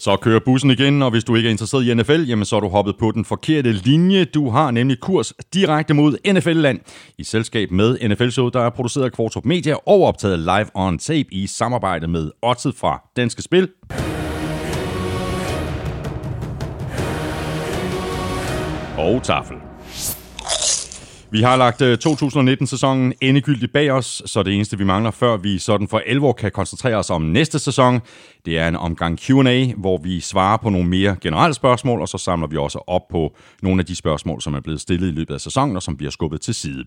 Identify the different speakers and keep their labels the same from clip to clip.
Speaker 1: Så kører bussen igen, og hvis du ikke er interesseret i NFL, jamen så er du hoppet på den forkerte linje. Du har nemlig kurs direkte mod NFL-land i selskab med NFL-showet, der er produceret af Kvartrup Media og optaget live on tape i samarbejde med Otted fra Danske Spil. Og Tafel. Vi har lagt øh, 2019-sæsonen endegyldigt bag os, så det eneste, vi mangler, før vi sådan for alvor kan koncentrere os om næste sæson, det er en omgang Q&A, hvor vi svarer på nogle mere generelle spørgsmål, og så samler vi også op på nogle af de spørgsmål, som er blevet stillet i løbet af sæsonen, og som bliver skubbet til side.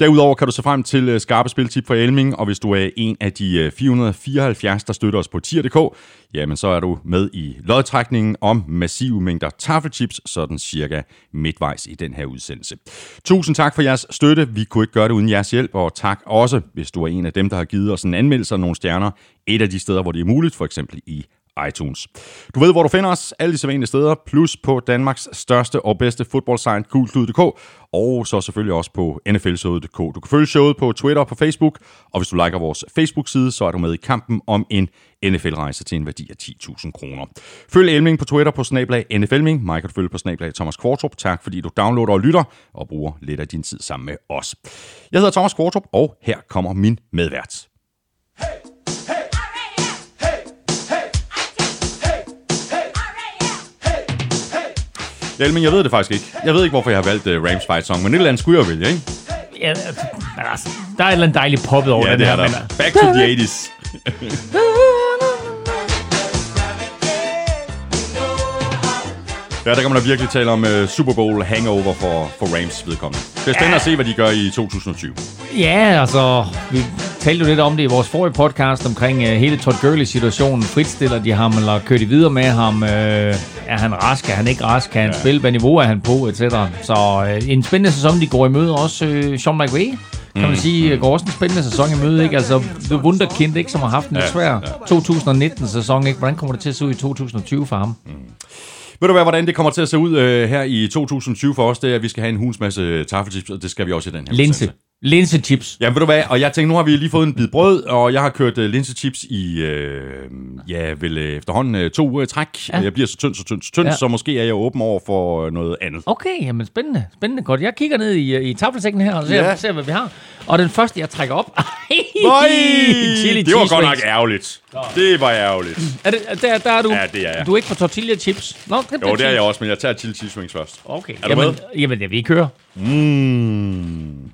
Speaker 1: Derudover kan du se frem til øh, skarpe spiltip for Elming, og hvis du er en af de øh, 474, der støtter os på tier.dk, jamen så er du med i lodtrækningen om massive mængder taffelchips, sådan cirka midtvejs i den her udsendelse. Tusind tak for jeres støtte. Vi kunne ikke gøre det uden jeres hjælp, og tak også, hvis du er en af dem, der har givet os en anmeldelse af nogle stjerner. Et af de steder, hvor det er muligt, for eksempel i iTunes. Du ved, hvor du finder os, alle de sædvanlige steder, plus på Danmarks største og bedste fodboldsite, gulklud.dk, og så selvfølgelig også på nflshowet.dk. Du kan følge showet på Twitter og på Facebook, og hvis du liker vores Facebook-side, så er du med i kampen om en NFL-rejse til en værdi af 10.000 kroner. Følg Elming på Twitter på snablag NFLming. Mig kan du følge på snablag Thomas Kvartrup. Tak fordi du downloader og lytter og bruger lidt af din tid sammen med os. Jeg hedder Thomas Kvartrup, og her kommer min medvært. Hey! Elming, jeg ved det faktisk ikke. Jeg ved ikke, hvorfor jeg har valgt uh, Rams Fight Song, men et eller andet skulle jeg vælge, ikke?
Speaker 2: Ja, altså, der er et eller andet dejligt poppet over
Speaker 1: ja,
Speaker 2: den
Speaker 1: det
Speaker 2: her.
Speaker 1: er der.
Speaker 2: Men,
Speaker 1: Back to the 80's. Ja, der kan man da virkelig tale om uh, Super Bowl hangover for, for Rams vedkommende. Det er spændende ja. at se, hvad de gør i 2020.
Speaker 2: Ja, altså, vi talte jo lidt om det i vores forrige podcast omkring uh, hele Todd Gurley-situationen. Fritstiller de ham, eller kører de videre med ham? Uh, er han rask? Er han ikke rask? Kan han ja. spille? Hvad niveau er han på? Etc. Så uh, en spændende sæson, de går i møde. Også uh, Sean McVay kan man sige, går også en spændende sæson i møde, ikke? Altså, The Wunderkind, ikke, som har haft en ja, svær ja. 2019-sæson, ikke? Hvordan kommer det til at se ud i 2020 for ham? Mm.
Speaker 1: Ved du hvad, hvordan det kommer til at se ud øh, her i 2020 for os, det er, at vi skal have en huns masse taffelchips, og det skal vi også i den her
Speaker 2: Linse. Linsechips.
Speaker 1: Ja, ved du hvad, og jeg tænkte, nu har vi lige fået en bid brød, og jeg har kørt uh, linsechips i, uh, ja, vel uh, efterhånden uh, to uh, træk. Ja. Jeg bliver så tynd, så tynd, så tynd, ja. så måske er jeg åben over for noget andet.
Speaker 2: Okay, jamen spændende, spændende godt. Jeg kigger ned i, i taffelsækken her, og ser, ja. ser, hvad vi har. Og den første, jeg trækker op...
Speaker 1: Nej, Chili det var godt nok ærgerligt. Nå. Det var ærgerligt.
Speaker 2: Er det, der, der er du?
Speaker 1: Ja, det er jeg.
Speaker 2: Du er ikke på tortilla chips?
Speaker 1: Nå, det jo, det er jeg også, men jeg tager chili cheese wings først.
Speaker 2: Okay.
Speaker 1: Er
Speaker 2: jamen,
Speaker 1: du med?
Speaker 2: Jamen, det vi kører.
Speaker 1: Mm.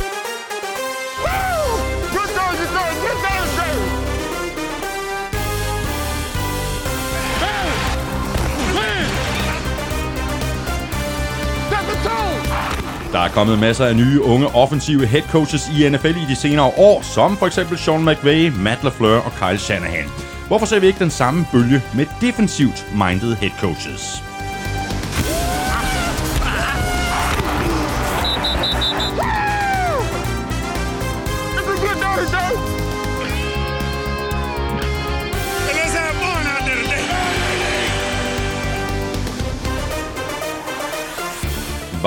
Speaker 1: Der er kommet masser af nye unge offensive head coaches i NFL i de senere år, som for eksempel Sean McVay, Matt LaFleur og Kyle Shanahan. Hvorfor ser vi ikke den samme bølge med defensivt minded head coaches?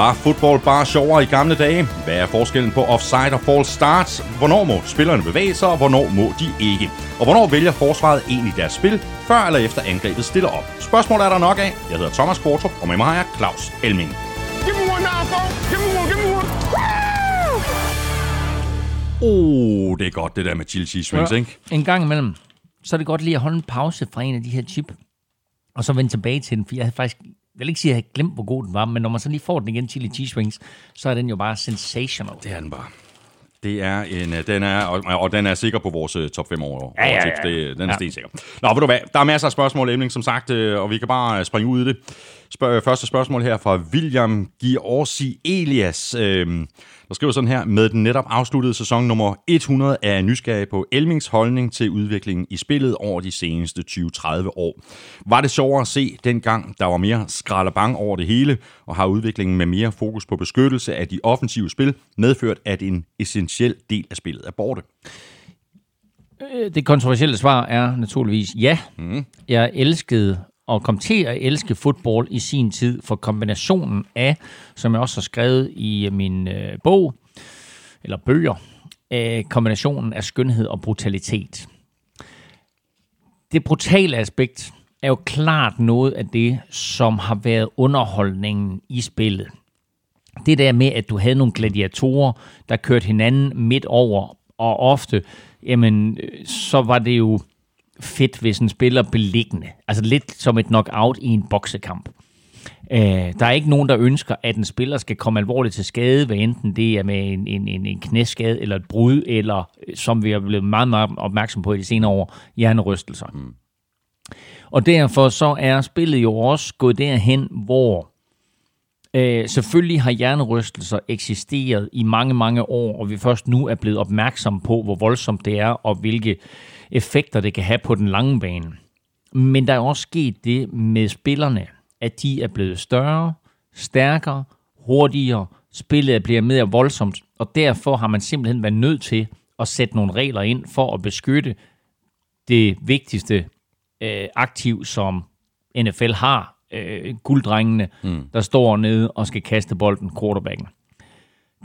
Speaker 1: Var fodbold bare sjovere i gamle dage? Hvad er forskellen på offside og false start? Hvornår må spillerne bevæge sig, og hvornår må de ikke? Og hvornår vælger forsvaret egentlig deres spil, før eller efter angrebet stiller op? Spørgsmål er der nok af. Jeg hedder Thomas Kvartrup, og med mig har jeg Claus Elming. Oh, det er godt det der med chili cheese wings, ja. ikke?
Speaker 2: En gang imellem, så er det godt lige at holde en pause fra en af de her chip, og så vende tilbage til den, for jeg havde faktisk jeg vil ikke sige, at jeg havde glemt, hvor god den var, men når man så lige får den igen, chili cheese wings, så er den jo bare sensational.
Speaker 1: Det er den bare. Det er en, øh, den er, og, og den er sikker på vores uh, top 5 år.
Speaker 2: Ja, ja, ja.
Speaker 1: Det, den er ja. stensikker. Nå, ved du hvad, der er masser af spørgsmål, Emling, som sagt, øh, og vi kan bare springe ud i det. Spørg, første spørgsmål her fra William Giorgi Elias. Øh, der skriver sådan her, med den netop afsluttede sæson nummer 100 er nysgerrig på Elmings holdning til udviklingen i spillet over de seneste 20-30 år. Var det sjovere at se dengang, der var mere skralderbang over det hele, og har udviklingen med mere fokus på beskyttelse af de offensive spil medført, at en essentiel del af spillet er borte?
Speaker 2: Det kontroversielle svar er naturligvis ja. Mm. Jeg elskede og kom til at elske fodbold i sin tid for kombinationen af, som jeg også har skrevet i øh, min øh, bog, eller bøger, øh, kombinationen af skønhed og brutalitet. Det brutale aspekt er jo klart noget af det, som har været underholdningen i spillet. Det der med, at du havde nogle gladiatorer, der kørte hinanden midt over, og ofte, jamen, øh, så var det jo fedt, hvis en spiller beliggende. Altså lidt som et knockout i en boksekamp. Øh, der er ikke nogen, der ønsker, at en spiller skal komme alvorligt til skade, hvad enten det er med en, en, en, en knæskade eller et brud, eller som vi er blevet meget, meget opmærksom på i de senere år, hjernerystelser. Mm. Og derfor så er spillet jo også gået derhen, hvor øh, selvfølgelig har hjernerystelser eksisteret i mange, mange år, og vi først nu er blevet opmærksom på, hvor voldsomt det er, og hvilke effekter det kan have på den lange bane. Men der er også sket det med spillerne, at de er blevet større, stærkere, hurtigere, spillet bliver mere voldsomt, og derfor har man simpelthen været nødt til at sætte nogle regler ind for at beskytte det vigtigste øh, aktiv, som NFL har, øh, gulddrengene, mm. der står nede og skal kaste bolden, quarterbacken.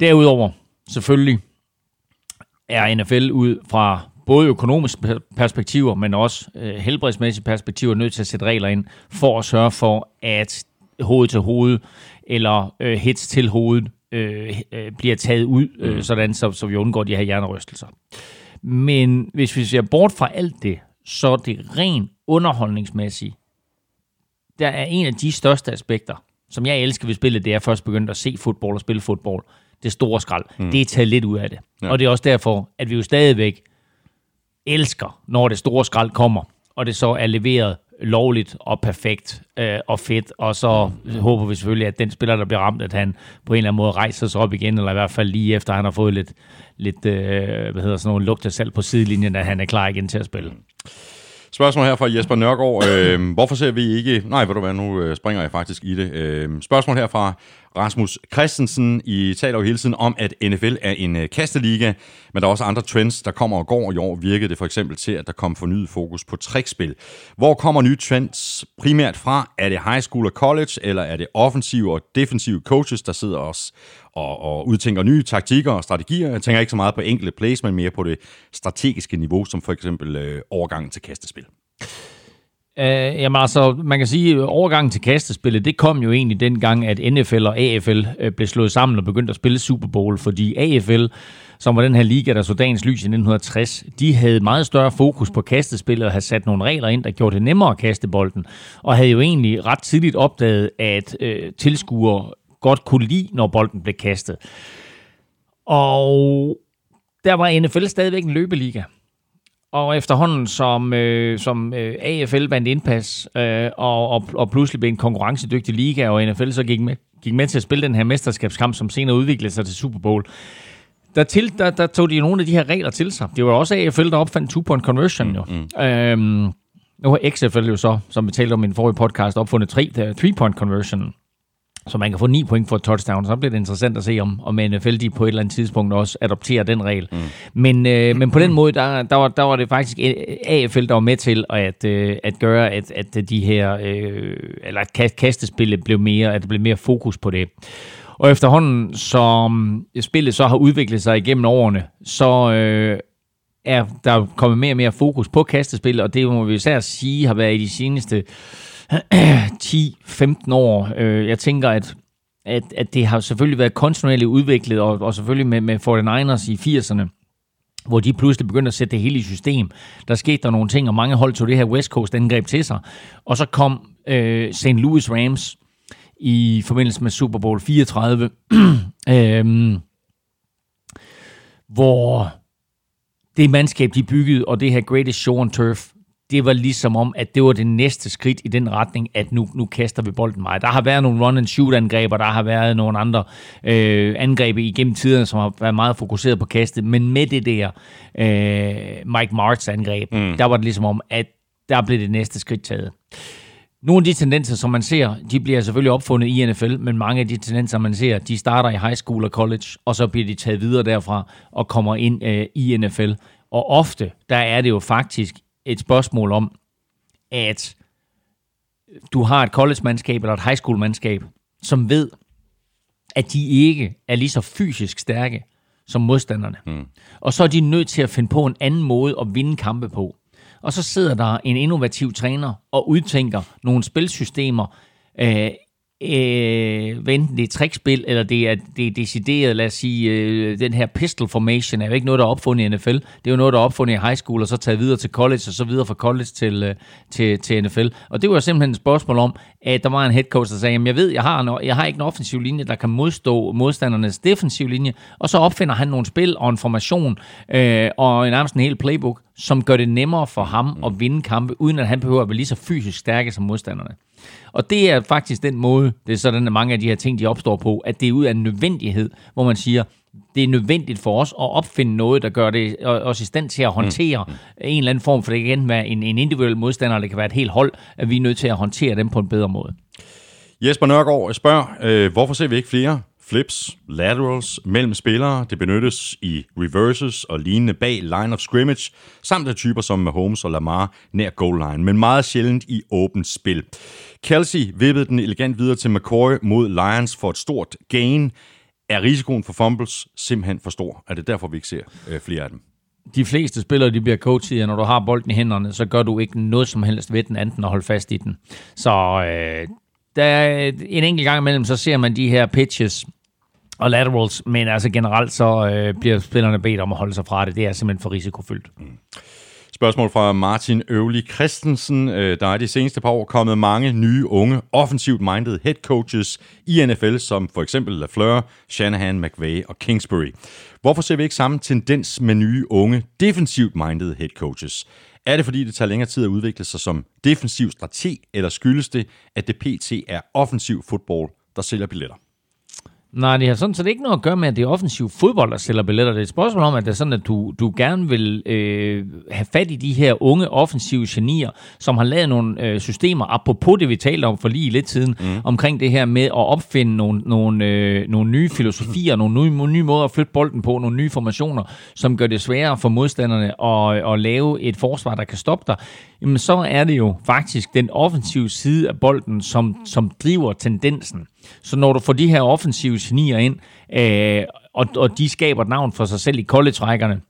Speaker 2: Derudover, selvfølgelig, er NFL ud fra både økonomiske perspektiver, men også øh, helbredsmæssige perspektiver, nødt til at sætte regler ind for at sørge for, at hoved til hoved eller øh, hits til hovedet øh, øh, bliver taget ud, øh, mm. sådan så, så vi undgår de her hjernerystelser. Men hvis vi ser bort fra alt det, så det rent underholdningsmæssigt, der er en af de største aspekter, som jeg elsker ved spillet, det er først begyndt at se fodbold og spille fodbold. Det store skrald. Mm. Det er taget lidt ud af det. Ja. Og det er også derfor, at vi jo stadigvæk elsker, når det store skrald kommer, og det så er leveret lovligt og perfekt øh, og fedt, og så håber vi selvfølgelig, at den spiller, der bliver ramt, at han på en eller anden måde rejser sig op igen, eller i hvert fald lige efter, han har fået lidt, lidt øh, hvad hedder sådan nogle lugte selv på sidelinjen, at han er klar igen til at spille.
Speaker 1: Spørgsmål her fra Jesper Nørgaard. Øh, hvorfor ser vi ikke... Nej, ved du hvad, nu øh, springer jeg faktisk i det. Øh, spørgsmål her fra Rasmus Christensen. I taler jo hele tiden om, at NFL er en øh, kasteliga, men der er også andre trends, der kommer og går. I år virkede det for eksempel til, at der kom fornyet fokus på trickspil. Hvor kommer nye trends primært fra? Er det high school og college, eller er det offensive og defensive coaches, der sidder os og, og udtænker nye taktikker og strategier? Jeg tænker ikke så meget på enkelte plays, men mere på det strategiske niveau, som for eksempel øh, overgangen til kastespil.
Speaker 2: Uh, jamen altså, man kan sige, at overgangen til kastespillet, det kom jo egentlig dengang, at NFL og AFL uh, øh, blev slået sammen og begyndte at spille Super Bowl, fordi AFL, som var den her liga, der så dagens lys i 1960, de havde meget større fokus på kastespillet og havde sat nogle regler ind, der gjorde det nemmere at kaste bolden, og havde jo egentlig ret tidligt opdaget, at uh, tilskuere godt kunne lide, når bolden blev kastet. Og der var NFL stadigvæk en løbeliga. Og efterhånden, som, øh, som øh, AFL vandt indpas, øh, og, og, og pludselig blev en konkurrencedygtig liga, og NFL så gik med, gik med til at spille den her mesterskabskamp, som senere udviklede sig til Super Bowl, der, til, der, der tog de nogle af de her regler til sig. Det var også AFL, der opfandt two-point conversion. Jo. Mm, Øhm, nu har XFL jo så, som vi talte om i den forrige podcast, opfundet three-point conversion så man kan få 9 point for et touchdown. Så bliver det interessant at se, om, om NFL de på et eller andet tidspunkt også adopterer den regel. Mm. Men, øh, men på den måde, der, der, var, der var det faktisk AFL, der var med til at, øh, at gøre, at, at de her, øh, eller at kastespillet blev mere, at der blev mere fokus på det. Og efterhånden, som spillet så har udviklet sig igennem årene, så øh, er der kommet mere og mere fokus på kastespillet, og det må vi især sige har været i de seneste 10-15 år. Øh, jeg tænker, at, at, at det har selvfølgelig været kontinuerligt udviklet, og, og selvfølgelig med, med 49ers i 80'erne, hvor de pludselig begyndte at sætte det hele i system. Der skete der nogle ting, og mange hold tog det her West Coast angreb til sig. Og så kom øh, St. Louis Rams i forbindelse med Super Bowl 34, øh, hvor det mandskab, de byggede, og det her Greatest Show on Turf, det var ligesom om, at det var det næste skridt i den retning, at nu, nu kaster vi bolden meget. Der har været nogle run-and-shoot-angreb, og der har været nogle andre øh, angreb igennem tiderne, som har været meget fokuseret på kastet, men med det der øh, Mike Martz angreb, mm. der var det ligesom om, at der blev det næste skridt taget. Nogle af de tendenser, som man ser, de bliver selvfølgelig opfundet i NFL, men mange af de tendenser, man ser, de starter i high school og college, og så bliver de taget videre derfra og kommer ind øh, i NFL. Og ofte, der er det jo faktisk et spørgsmål om, at du har et college-mandskab eller et high school-mandskab, som ved, at de ikke er lige så fysisk stærke som modstanderne. Mm. Og så er de nødt til at finde på en anden måde at vinde kampe på. og så sidder der en innovativ træner og udtænker nogle spilsystemer, øh, øh, enten det er trickspil, eller det er, det er decideret, lad os sige, øh, den her pistol formation er jo ikke noget, der er opfundet i NFL. Det er jo noget, der er opfundet i high school, og så taget videre til college, og så videre fra college til, øh, til, til NFL. Og det var simpelthen et spørgsmål om, at der var en head coach, der sagde, jamen jeg ved, jeg har, en, jeg har ikke en offensiv linje, der kan modstå modstandernes defensiv linje, og så opfinder han nogle spil og en formation, øh, og nærmest en hel playbook, som gør det nemmere for ham at vinde kampe, uden at han behøver at være lige så fysisk stærke som modstanderne. Og det er faktisk den måde, det er sådan, at mange af de her ting, de opstår på, at det er ud af en nødvendighed, hvor man siger, det er nødvendigt for os at opfinde noget, der gør det os i stand til at håndtere mm. en eller anden form, for det kan være en, en individuel modstander, eller det kan være et helt hold, at vi er nødt til at håndtere dem på en bedre måde.
Speaker 1: Jesper Nørgaard spørger, øh, hvorfor ser vi ikke flere flips, laterals mellem spillere. Det benyttes i reverses og lignende bag line of scrimmage, samt af typer som Mahomes og Lamar nær goal line, men meget sjældent i åbent spil. Kelsey vippede den elegant videre til McCoy mod Lions for et stort gain. Er risikoen for fumbles simpelthen for stor? Er det derfor, vi ikke ser øh, flere af dem?
Speaker 2: de fleste spillere, de bliver coachet, og når du har bolden i hænderne, så gør du ikke noget som helst ved den, anden at holde fast i den. Så øh, der er en enkelt gang imellem, så ser man de her pitches og laterals, men altså generelt så øh, bliver spillerne bedt om at holde sig fra det. Det er simpelthen for risikofyldt. Mm.
Speaker 1: Spørgsmål fra Martin Øvli Christensen. Øh, der er de seneste par år kommet mange nye, unge, offensivt minded head coaches i NFL, som for eksempel LaFleur, Shanahan, McVay og Kingsbury. Hvorfor ser vi ikke samme tendens med nye, unge, defensivt minded head coaches? Er det fordi, det tager længere tid at udvikle sig som defensiv strateg, eller skyldes det, at det pt. er offensiv fodbold, der sælger billetter?
Speaker 2: Nej, det har sådan set ikke noget at gøre med, at det er offensiv fodbold, der sælger billetter. Det er et spørgsmål om, at det er sådan, at du, du gerne vil øh, have fat i de her unge offensive genier, som har lavet nogle øh, systemer, apropos det, vi talte om for lige lidt siden, mm. omkring det her med at opfinde nogle, nogle, øh, nogle nye filosofier, nogle nye, nye måder at flytte bolden på, nogle nye formationer, som gør det sværere for modstanderne at, at lave et forsvar, der kan stoppe dig jamen så er det jo faktisk den offensive side af bolden, som, som driver tendensen. Så når du får de her offensive genier ind, øh, og, og de skaber et navn for sig selv i college-rækkerne,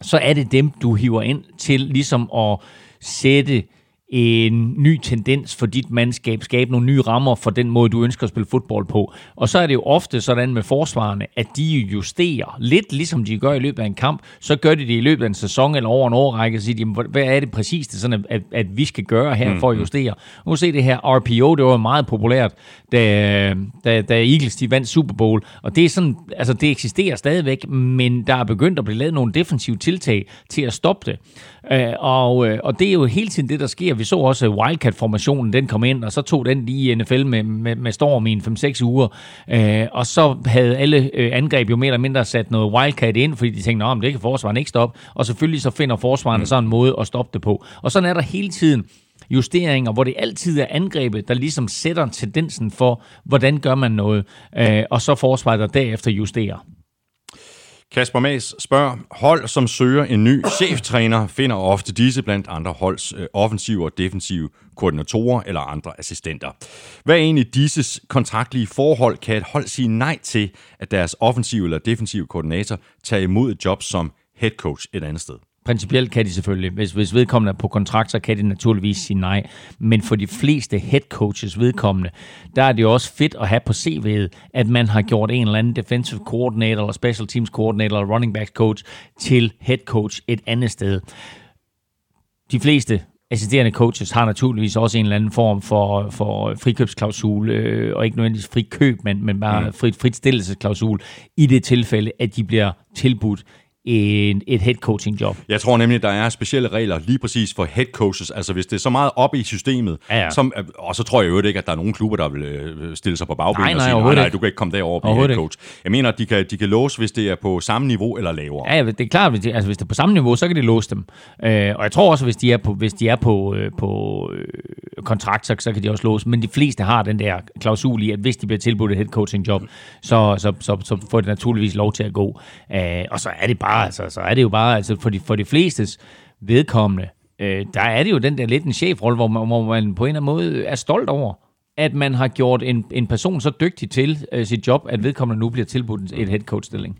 Speaker 2: så er det dem, du hiver ind til ligesom at sætte en ny tendens for dit mandskab, skabe nogle nye rammer for den måde, du ønsker at spille fodbold på. Og så er det jo ofte sådan med forsvarerne, at de justerer lidt ligesom de gør i løbet af en kamp, så gør de det i løbet af en sæson eller over en årrække, og siger, jamen, hvad er det præcis, det sådan, at, at vi skal gøre her for at mm-hmm. justere. Nu se det her RPO, det var meget populært, da, da, da Eagles de vandt Super Bowl, og det er sådan, altså det eksisterer stadigvæk, men der er begyndt at blive lavet nogle defensive tiltag til at stoppe det. Øh, og, øh, og det er jo hele tiden det, der sker. Vi så også Wildcat-formationen, den kom ind, og så tog den lige i NFL med, med, med storm i en 5-6 uger. Øh, og så havde alle angreb jo mere eller mindre sat noget Wildcat ind, fordi de tænkte, at det kan forsvaren ikke stoppe. Og selvfølgelig så finder forsvaren mm. sådan en måde at stoppe det på. Og sådan er der hele tiden justeringer, hvor det altid er angrebet, der ligesom sætter tendensen for, hvordan gør man noget, og så forsvaret der derefter justerer.
Speaker 1: Kasper Maas spørger, hold som søger en ny cheftræner finder ofte disse blandt andre holds øh, offensive og defensive koordinatorer eller andre assistenter. Hvad er egentlig disses kontraktlige forhold? Kan et hold sige nej til, at deres offensive eller defensive koordinator tager imod et job som head coach et andet sted?
Speaker 2: Principielt kan de selvfølgelig. Hvis, hvis vedkommende er på kontrakt, så kan de naturligvis sige nej. Men for de fleste head coaches vedkommende, der er det jo også fedt at have på CV'et, at man har gjort en eller anden defensive coordinator, eller special teams coordinator, eller running backs coach til head coach et andet sted. De fleste assisterende coaches har naturligvis også en eller anden form for, for frikøbsklausul, øh, og ikke nødvendigvis frikøb, men, men bare mm. frit, fritstillelsesklausul, i det tilfælde, at de bliver tilbudt en, et head coaching job.
Speaker 1: Jeg tror nemlig, der er specielle regler lige præcis for head coaches. Altså hvis det er så meget op i systemet, ja, ja. Som, og så tror jeg jo ikke, at der er nogen klubber, der vil øh, stille sig på bagbenene og sige, nej, nej, du kan ikke komme derover og blive head coach. Jeg mener, at de kan, de kan låse, hvis det er på samme niveau eller lavere.
Speaker 2: Ja, det er klart, hvis, de, altså, hvis det er på samme niveau, så kan de låse dem. Øh, og jeg tror også, hvis de er på, hvis de er på, øh, på øh, kontrakt, så, så kan de også låse. Men de fleste har den der klausul i, at hvis de bliver tilbudt et head coaching job, så, så, så, så får de naturligvis lov til at gå. Øh, og så er det bare, altså, så er det jo bare, altså for de, for de flestes vedkommende, øh, der er det jo den der lidt en chefrolle, hvor man, hvor man på en eller anden måde er stolt over, at man har gjort en, en person så dygtig til øh, sit job, at vedkommende nu bliver tilbudt et head coach stilling.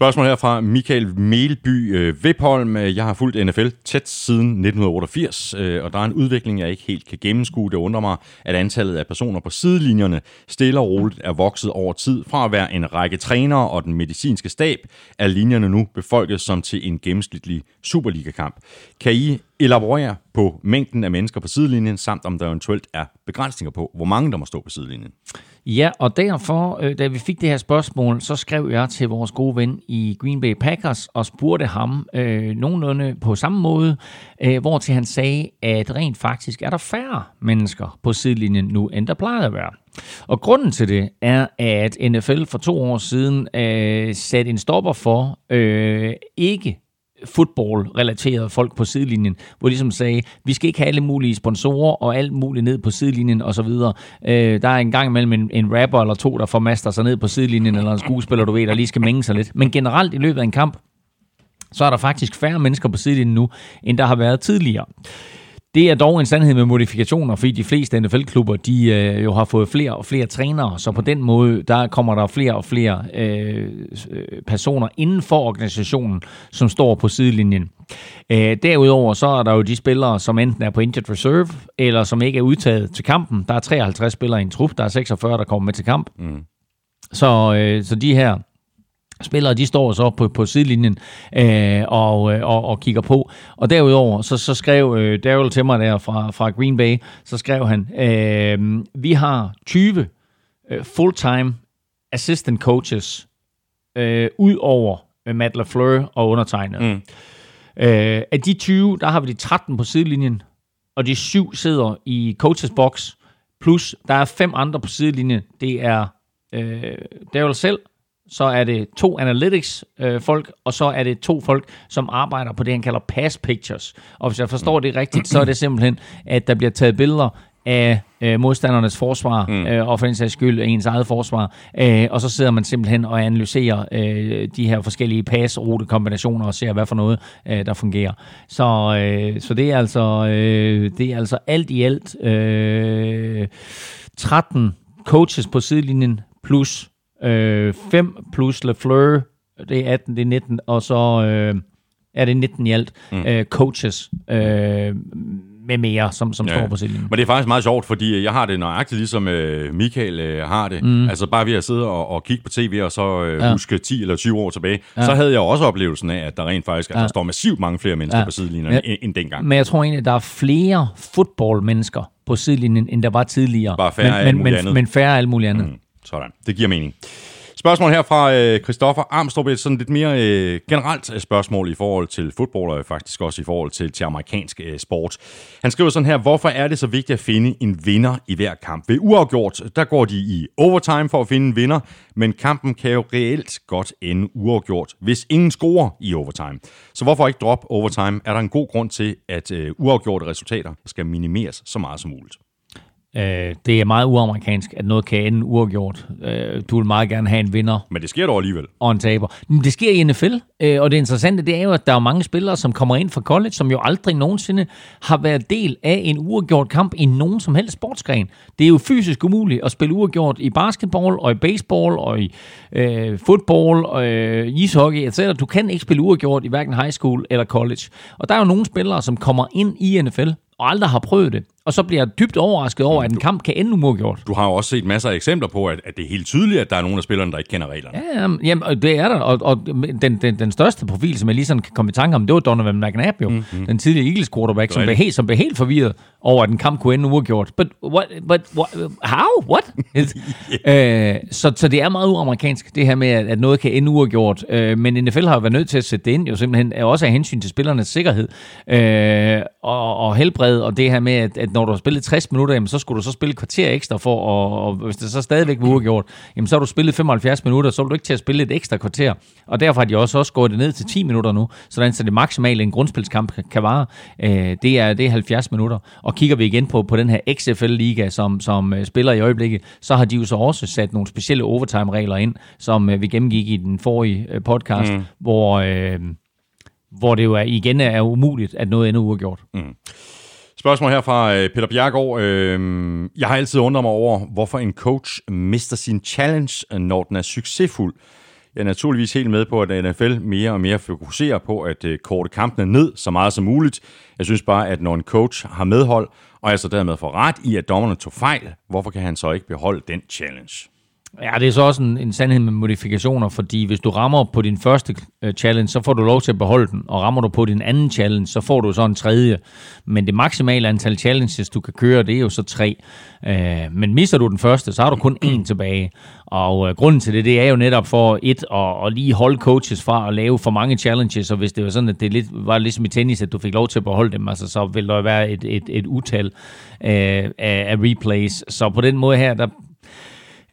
Speaker 1: Spørgsmål her fra Michael Melby øh, Vipholm. Øh, jeg har fulgt NFL tæt siden 1988, øh, og der er en udvikling, jeg ikke helt kan gennemskue. Det undrer mig, at antallet af personer på sidelinjerne stille og roligt er vokset over tid. Fra at være en række trænere og den medicinske stab, er linjerne nu befolket som til en gennemsnitlig Superliga-kamp. Kan I elaborere på mængden af mennesker på sidelinjen, samt om der eventuelt er begrænsninger på, hvor mange der må stå på sidelinjen?
Speaker 2: Ja, og derfor, øh, da vi fik det her spørgsmål, så skrev jeg til vores gode ven i Green Bay Packers og spurgte ham øh, nogenlunde på samme måde, øh, hvor til han sagde, at rent faktisk er der færre mennesker på sidelinjen nu, end der plejede at være. Og grunden til det er, at NFL for to år siden øh, satte en stopper for øh, ikke fodbold-relaterede folk på sidelinjen, hvor de ligesom sagde, vi skal ikke have alle mulige sponsorer og alt muligt ned på sidelinjen osv. Øh, der er en gang imellem en, en rapper eller to, der formaster sig ned på sidelinjen, eller en skuespiller, du ved, der lige skal mænge sig lidt. Men generelt i løbet af en kamp, så er der faktisk færre mennesker på sidelinjen nu, end der har været tidligere. Det er dog en sandhed med modifikationer, fordi de fleste NFL-klubber, de øh, jo har fået flere og flere trænere, så på den måde, der kommer der flere og flere øh, personer inden for organisationen, som står på sidelinjen. Øh, derudover så er der jo de spillere, som enten er på injured reserve, eller som ikke er udtaget til kampen. Der er 53 spillere i en trup, der er 46, der kommer med til kamp. Mm. Så, øh, så de her spillere, de står så på, på sidelinjen øh, og, øh, og, og kigger på. Og derudover, så, så skrev øh, Daryl til mig der fra, fra Green Bay, så skrev han, øh, vi har 20 øh, full-time assistant coaches øh, ud over øh, Matt LaFleur og undertegnet. Mm. Øh, af de 20, der har vi de 13 på sidelinjen, og de syv sidder i coaches box, plus der er fem andre på sidelinjen. Det er øh, Daryl selv, så er det to analytics-folk, øh, og så er det to folk, som arbejder på det, han kalder pass pictures. Og hvis jeg forstår det rigtigt, så er det simpelthen, at der bliver taget billeder af øh, modstandernes forsvar, mm. øh, og for den sags skyld ens eget forsvar, øh, og så sidder man simpelthen og analyserer øh, de her forskellige pass-rute-kombinationer og ser, hvad for noget, øh, der fungerer. Så, øh, så det, er altså, øh, det er altså alt i alt øh, 13 coaches på sidelinjen, plus Øh, 5 plus Lafleur, det er 18, det er 19, og så øh, er det 19 i alt mm. øh, coaches øh, med mere, som, som ja. står på sidelinjen.
Speaker 1: Men det er faktisk meget sjovt, fordi jeg har det nøjagtigt ligesom øh, Michael øh, har det. Mm. Altså bare ved at sidde og, og kigge på tv og så øh, ja. huske 10 eller 20 år tilbage, ja. så havde jeg også oplevelsen af, at der rent faktisk ja. der står massivt mange flere mennesker ja. på sidelinjen ja. end, end dengang.
Speaker 2: Men jeg tror egentlig, at der er flere fodboldmennesker på sidelinjen, end der var tidligere.
Speaker 1: Bare færre
Speaker 2: men, men, men, men færre alt muligt andet. Mm.
Speaker 1: Sådan, det giver mening. Spørgsmål her fra øh, Christoffer Armstrong, et sådan lidt mere øh, generelt øh, spørgsmål i forhold til fodbold, og faktisk også i forhold til, til amerikansk øh, sport. Han skriver sådan her, hvorfor er det så vigtigt at finde en vinder i hver kamp? Ved uafgjort, der går de i overtime for at finde en vinder, men kampen kan jo reelt godt ende uafgjort, hvis ingen scorer i overtime. Så hvorfor ikke drop overtime? Er der en god grund til, at øh, uafgjorte resultater skal minimeres så meget som muligt?
Speaker 2: Øh, det er meget uamerikansk, at noget kan ende uafgjort. Øh, du vil meget gerne have en vinder.
Speaker 1: Men det sker dog alligevel.
Speaker 2: Og en taber. Men det sker i NFL, øh, og det interessante det er jo, at der er mange spillere, som kommer ind fra college, som jo aldrig nogensinde har været del af en uafgjort kamp i nogen som helst sportsgren. Det er jo fysisk umuligt at spille uafgjort i basketball, og i baseball, og i øh, football, og øh, ishockey, etc. Du kan ikke spille uafgjort i hverken high school eller college. Og der er jo nogle spillere, som kommer ind i NFL, og aldrig har prøvet det og så bliver jeg dybt overrasket over, at en kamp kan ende uafgjort.
Speaker 1: Du har jo også set masser af eksempler på, at, at det er helt tydeligt, at der er nogle af spillerne, der ikke kender reglerne.
Speaker 2: Ja, jamen, det er der, og, og den, den, den største profil, som jeg lige sådan kan komme i tanke om, det var Donovan McNabb jo, mm-hmm. den tidligere Eagles quarterback, som blev, helt, som blev helt forvirret over, at en kamp kunne ende uafgjort. But, what, but what, how? What? yeah. øh, så, så det er meget uamerikansk, det her med, at, at noget kan ende uafgjort. Øh, men NFL har jo været nødt til at sætte det ind, jo simpelthen også af hensyn til spillernes sikkerhed øh, og, og helbred, og det her med, at, at når du har spillet 60 minutter, jamen, så skulle du så spille et kvarter ekstra for, og, og hvis det så stadigvæk var uafgjort, jamen så har du spillet 75 minutter, så er du ikke til at spille et ekstra kvarter. Og derfor har de også, også gået det ned til 10 minutter nu, sådan så det maksimale en grundspilskamp kan vare, øh, det, er, det er 70 minutter. Og kigger vi igen på, på den her XFL-liga, som, som øh, spiller i øjeblikket, så har de jo så også sat nogle specielle overtime-regler ind, som øh, vi gennemgik i den forrige øh, podcast, mm. hvor... Øh, hvor det jo er, igen er umuligt, at noget ender uafgjort. Mm.
Speaker 1: Spørgsmål her fra øh, Peter Bjergård. Øhm, jeg har altid undret mig over, hvorfor en coach mister sin challenge, øh, når den er succesfuld. Jeg er naturligvis helt med på, at NFL mere og mere fokuserer på at øh, korte kampene ned så meget som muligt. Jeg synes bare, at når en coach har medhold, og altså dermed får ret i, at dommerne tog fejl, hvorfor kan han så ikke beholde den challenge?
Speaker 2: Ja, det er så også en, en sandhed med modifikationer, fordi hvis du rammer på din første øh, challenge, så får du lov til at beholde den, og rammer du på din anden challenge, så får du så en tredje. Men det maksimale antal challenges, du kan køre, det er jo så tre. Uh, men mister du den første, så har du kun én tilbage. Og øh, grunden til det, det er jo netop for et at, at lige holde coaches fra at lave for mange challenges, og hvis det var sådan, at det lidt, var ligesom i tennis, at du fik lov til at beholde dem, altså, så vil der være et, et, et utal uh, af, af replays. Så på den måde her, der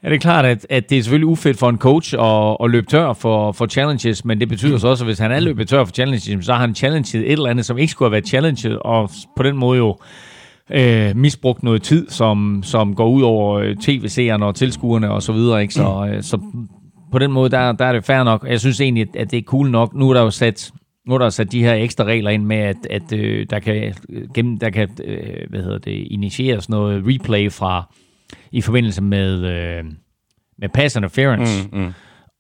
Speaker 2: Ja, det er klart, at, at det er selvfølgelig ufedt for en coach at, at løbe tør for, for challenges, men det betyder så også, at hvis han er løbet tør for challenges, så har han challenget et eller andet, som ikke skulle have været challenget, og på den måde jo øh, misbrugt noget tid, som, som går ud over øh, tv-seerne og tilskuerne og så videre. Ikke? Så, øh, så på den måde, der, der er det fair nok. Jeg synes egentlig, at det er cool nok. Nu er der jo sat nu er der sat de her ekstra regler ind med, at, at øh, der kan, gennem, der kan øh, hvad hedder det, initieres noget replay fra, i forbindelse med, øh, med pass interference. Mm, mm.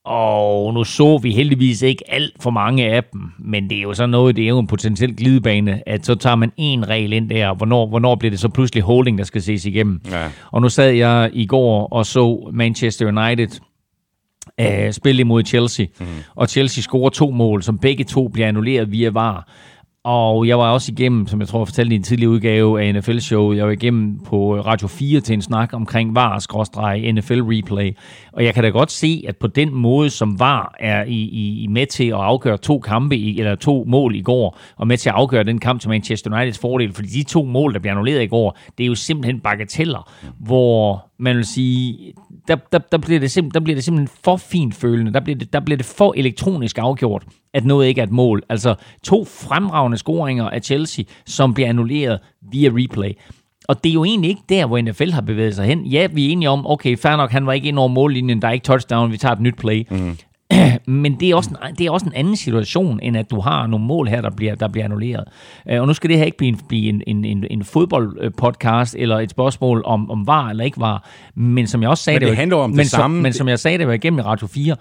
Speaker 2: Og nu så vi heldigvis ikke alt for mange af dem, men det er jo så noget, det er jo en potentiel glidebane, at så tager man en regel ind der, hvornår, hvornår bliver det så pludselig holding, der skal ses igennem. Ja. Og nu sad jeg i går og så Manchester United uh, spille imod Chelsea, mm. og Chelsea scorer to mål, som begge to bliver annulleret via VAR. Og jeg var også igennem, som jeg tror jeg fortalte i en tidlig udgave af NFL-show, jeg var igennem på Radio 4 til en snak omkring VAR NFL replay. Og jeg kan da godt se, at på den måde, som VAR er i, i, med til at afgøre to kampe, i, eller to mål i går, og med til at afgøre den kamp til Manchester Uniteds fordel, fordi de to mål, der bliver annulleret i går, det er jo simpelthen bagateller, hvor man vil sige, der, der, der, bliver det simpelthen, der bliver det simpelthen for fint følende. Der bliver, det, der bliver det for elektronisk afgjort, at noget ikke er et mål. Altså to fremragende scoringer af Chelsea, som bliver annulleret via replay. Og det er jo egentlig ikke der, hvor NFL har bevæget sig hen. Ja, vi er enige om, okay, fair nok, han var ikke ind over mållinjen, der er ikke touchdown, vi tager et nyt play. Mm. Men det er, også en, det er også en anden situation, end at du har nogle mål her, der bliver, der bliver annulleret. Øh, og nu skal det her ikke blive en, blive en, en, en, en fodboldpodcast, eller et spørgsmål om, om var eller ikke var. Men som jeg også sagde
Speaker 1: men det, det handler om
Speaker 2: men,
Speaker 1: det samme.
Speaker 2: men som jeg sagde det var igennem i Radio 4,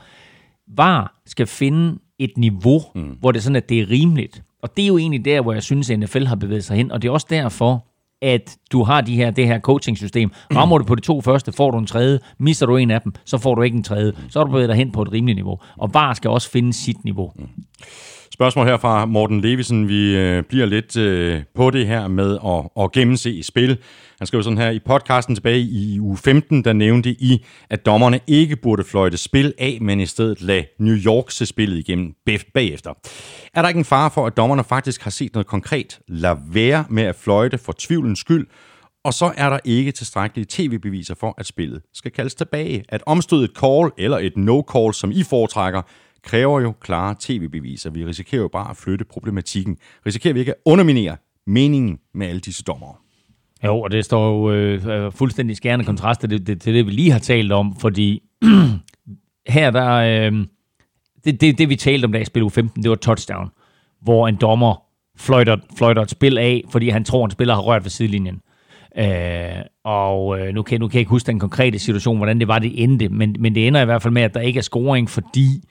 Speaker 2: var skal finde et niveau, mm. hvor det er sådan, at det er rimeligt. Og det er jo egentlig der, hvor jeg synes, at NFL har bevæget sig hen. Og det er også derfor, at du har de her, det her coaching-system. Rammer du på de to første, får du en tredje. Mister du en af dem, så får du ikke en tredje. Så er du bevæget dig hen på et rimeligt niveau. Og VAR skal også finde sit niveau.
Speaker 1: Spørgsmål her fra Morten Levisen. Vi øh, bliver lidt øh, på det her med at, at gennemse spil. Han skrev sådan her, i podcasten tilbage i uge 15, der nævnte I, at dommerne ikke burde fløjte spil af, men i stedet lade New York se spillet igennem bagefter. Er der ikke en fare for, at dommerne faktisk har set noget konkret? Lad være med at fløjte for tvivlens skyld, og så er der ikke tilstrækkelige tv-beviser for, at spillet skal kaldes tilbage. At omstøde et call eller et no-call, som I foretrækker, kræver jo klare tv-beviser. Vi risikerer jo bare at flytte problematikken. Risikerer vi ikke at underminere meningen med alle disse dommere?
Speaker 2: Jo, og det står jo øh, fuldstændig skærende kontrast til det, det, til det, vi lige har talt om, fordi her der... Øh, det, det, det, vi talte om, da jeg spillede U15, det var touchdown, hvor en dommer fløjter, fløjter et spil af, fordi han tror, at en spiller har rørt ved sidelinjen. Øh, og øh, nu, kan, nu kan jeg ikke huske den konkrete situation, hvordan det var, det endte, men, men det ender i hvert fald med, at der ikke er scoring, fordi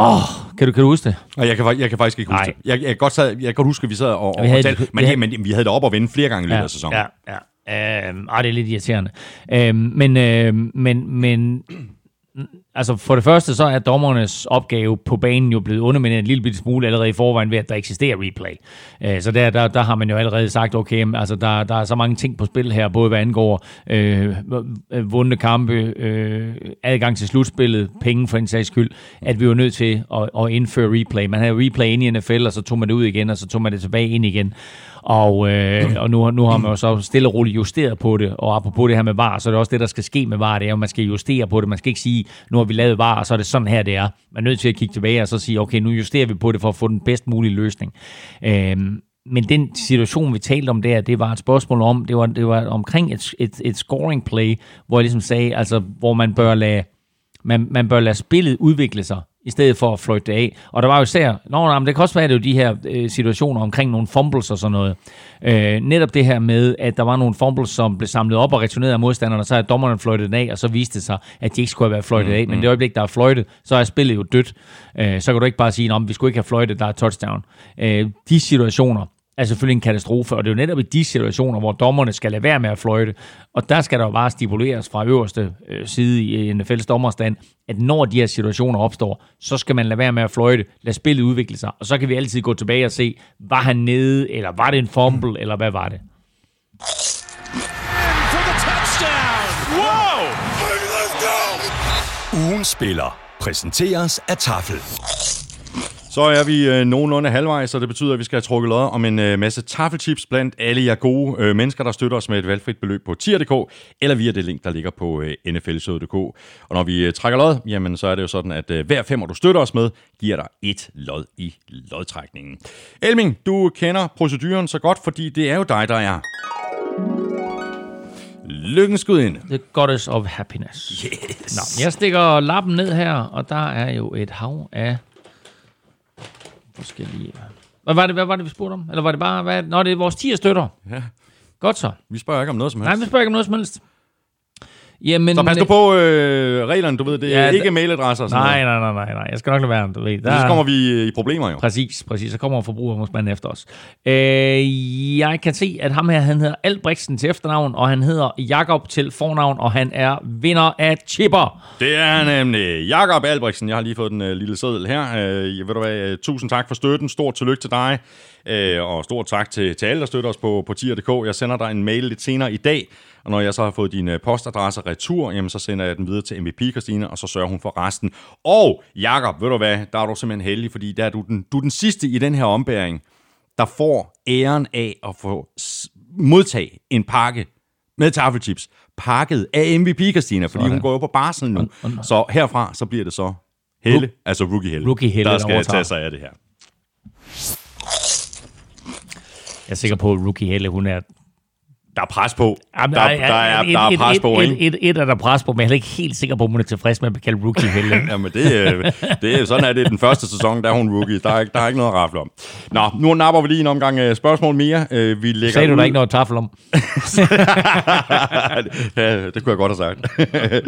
Speaker 2: Åh, oh, kan du, kan du huske det?
Speaker 1: Jeg kan, jeg kan faktisk ikke huske Nej. det. Jeg, jeg, kan godt, jeg kan godt huske, at vi sad og, og vi talte, men, vi havde, men vi havde det op og vende flere gange i løbet
Speaker 2: ja,
Speaker 1: af sæsonen.
Speaker 2: Ja, ja. Øh, ah, det er lidt irriterende. Øh, men, øh, men, men altså for det første, så er dommernes opgave på banen jo blevet undermineret en lille bitte smule allerede i forvejen ved, at der eksisterer replay. Øh, så der, der, der har man jo allerede sagt, okay, altså der, der er så mange ting på spil her, både hvad angår øh, øh vundne kampe, øh, adgang til slutspillet, penge for en sags skyld, at vi er nødt til at, at indføre replay. Man havde replay ind i NFL, og så tog man det ud igen, og så tog man det tilbage ind igen. Og, øh, og nu, nu har man jo så stille og roligt justeret på det, og apropos det her med VAR, så er det også det, der skal ske med VAR, det er, at man skal justere på det. Man skal ikke sige, nu har vi lavet VAR, og så er det sådan her, det er. Man er nødt til at kigge tilbage og så sige, okay, nu justerer vi på det for at få den bedst mulige løsning. Øh, men den situation, vi talte om der, det var et spørgsmål om, det var, det var omkring et, et, et scoring play, hvor jeg ligesom sagde, altså, hvor man bør lade, man, man bør lade spillet udvikle sig i stedet for at fløjte det af. Og der var jo især, nå, nej, men det kan også være, at det er jo de her øh, situationer omkring nogle fumbles og sådan noget. Øh, netop det her med, at der var nogle fumbles, som blev samlet op og returneret af modstanderne, så er dommerne fløjtet af, og så viste det sig, at de ikke skulle have været fløjtet af. Men mm. det øjeblik, der er fløjtet, så er spillet jo dødt. Øh, så kan du ikke bare sige, at vi skulle ikke have fløjtet, der er touchdown. Øh, de situationer, er selvfølgelig en katastrofe, og det er jo netop i de situationer, hvor dommerne skal lade være med at fløjte, og der skal der jo bare stipuleres fra øverste øh, side i NFL's dommerstand, at når de her situationer opstår, så skal man lade være med at fløjte, lade spillet udvikle sig, og så kan vi altid gå tilbage og se, var han nede, eller var det en fumble, eller hvad var det?
Speaker 3: Ugen spiller præsenteres af Tafel.
Speaker 1: Så er vi øh, nogenlunde halvvejs, så det betyder, at vi skal have trukket lod om en øh, masse taffelchips blandt alle jer gode øh, mennesker, der støtter os med et valgfrit beløb på tier.dk, eller via det link, der ligger på øh, nflsøde.dk. Og når vi øh, trækker lod, jamen så er det jo sådan, at øh, hver femmer, du støtter os med, giver dig et lod i lodtrækningen. Elming, du kender proceduren så godt, fordi det er jo dig, der er... Lykkens ind.
Speaker 2: The goddess of happiness.
Speaker 1: Yes.
Speaker 2: Nå, jeg stikker lappen ned her, og der er jo et hav af forskellige... Hvad var det, hvad var det vi spurgte om? Eller var det bare... Hvad? Nå, det er vores 10 støtter.
Speaker 1: Ja.
Speaker 2: Godt så.
Speaker 1: Vi spørger ikke om noget som helst.
Speaker 2: Nej, vi spørger ikke om noget som helst. Jamen,
Speaker 1: så pas du på øh, reglerne, du ved, det er ja, ikke mailadresser.
Speaker 2: Sådan nej, nej, nej, nej, nej, jeg skal nok lade være, du ved.
Speaker 1: Der, så kommer vi i problemer jo.
Speaker 2: Præcis, præcis, så kommer forbrugerombudsmanden efter os. Øh, jeg kan se, at ham her, han hedder Albrechtsen til efternavn, og han hedder Jakob til fornavn, og han er vinder af Chipper.
Speaker 1: Det er nemlig. Jakob Albrechtsen, jeg har lige fået den øh, lille seddel her. Øh, ved du hvad, tusind tak for støtten, stort tillykke til dig. Øh, og stort tak til, til alle, der støtter os på, på tier.dk. Jeg sender dig en mail lidt senere i dag, og når jeg så har fået din øh, postadresse retur, jamen så sender jeg den videre til MVP Christine, og så sørger hun for resten. Og Jakob, ved du hvad, der er du simpelthen heldig, fordi der er du, den, du er den sidste i den her ombæring, der får æren af at få modtage en pakke med taffelchips, pakket af MVP Christina, fordi Sådan. hun går jo på barsel nu. Så herfra, så bliver det så Helle, altså Rookie Helle,
Speaker 2: Rookie Helle
Speaker 1: der skal tage sig af det her.
Speaker 2: Jeg er sikker på, at Rookie Helle, hun er
Speaker 1: der er pres på. Jamen, der, der, der, er, et, der er pres
Speaker 2: et,
Speaker 1: på,
Speaker 2: ikke? Et, et, et er der pres på, men jeg er ikke helt sikker på, at hun er tilfreds med at blive kaldt rookie heller.
Speaker 1: Jamen, det, det, sådan er det den første sæson, der er hun rookie. Der er, der er ikke noget at rafle om. Nå, nu napper vi lige en omgang øh, spørgsmål mere. Øh, vi lægger
Speaker 2: Sagde du
Speaker 1: ud...
Speaker 2: der ikke noget tafel om?
Speaker 1: ja, det kunne jeg godt have sagt.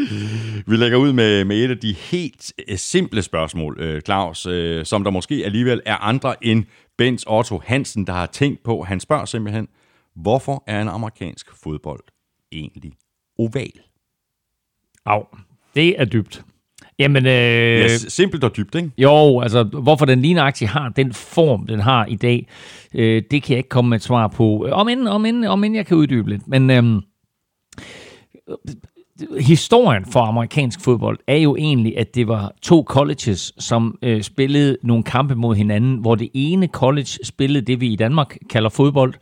Speaker 1: vi lægger ud med, med et af de helt øh, simple spørgsmål, Claus, som der måske alligevel er andre end Bens Otto Hansen, der har tænkt på. Han spørger simpelthen, Hvorfor er en amerikansk fodbold egentlig oval?
Speaker 2: Au, det er dybt. Jamen, øh,
Speaker 1: ja, simpelt og dybt, ikke?
Speaker 2: Jo, altså, hvorfor den ligneragtigt har den form, den har i dag, øh, det kan jeg ikke komme med et svar på. Om end, om end, om end jeg kan uddybe lidt. Men øh, historien for amerikansk fodbold er jo egentlig, at det var to colleges, som øh, spillede nogle kampe mod hinanden, hvor det ene college spillede det, vi i Danmark kalder fodbold,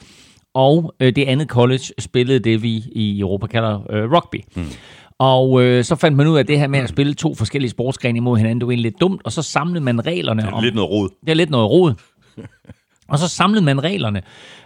Speaker 2: og øh, det andet college spillede det, vi i Europa kalder øh, rugby. Mm. Og øh, så fandt man ud af, at det her med at spille to forskellige sportsgrene imod hinanden, det var egentlig lidt dumt, og så samlede man reglerne. Det
Speaker 1: er om, lidt noget rod.
Speaker 2: Det er lidt noget rod. Og så samlede man reglerne,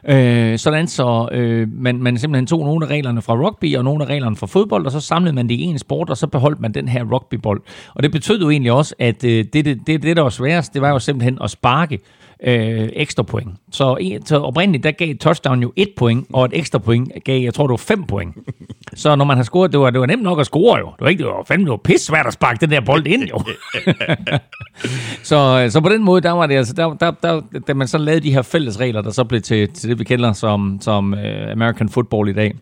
Speaker 2: øh, sådan så øh, man, man simpelthen tog nogle af reglerne fra rugby og nogle af reglerne fra fodbold, og så samlede man det i en sport, og så beholdt man den her rugbybold. Og det betød jo egentlig også, at øh, det, det, det, det, der var sværest, det var jo simpelthen at sparke øh, ekstra point. Så, så oprindeligt, der gav touchdown jo et point, og et ekstra point gav, jeg tror, det var fem point. Så når man har scoret, det var, det var nemt nok at score jo. Det var ikke, det var fandme, det var pisse svært at sparke den der bold ind jo. så, så på den måde, der var det altså, der, der, der, da man så lavede de her fælles regler, der så blev til, til det, vi kender som, som uh, American Football i dag,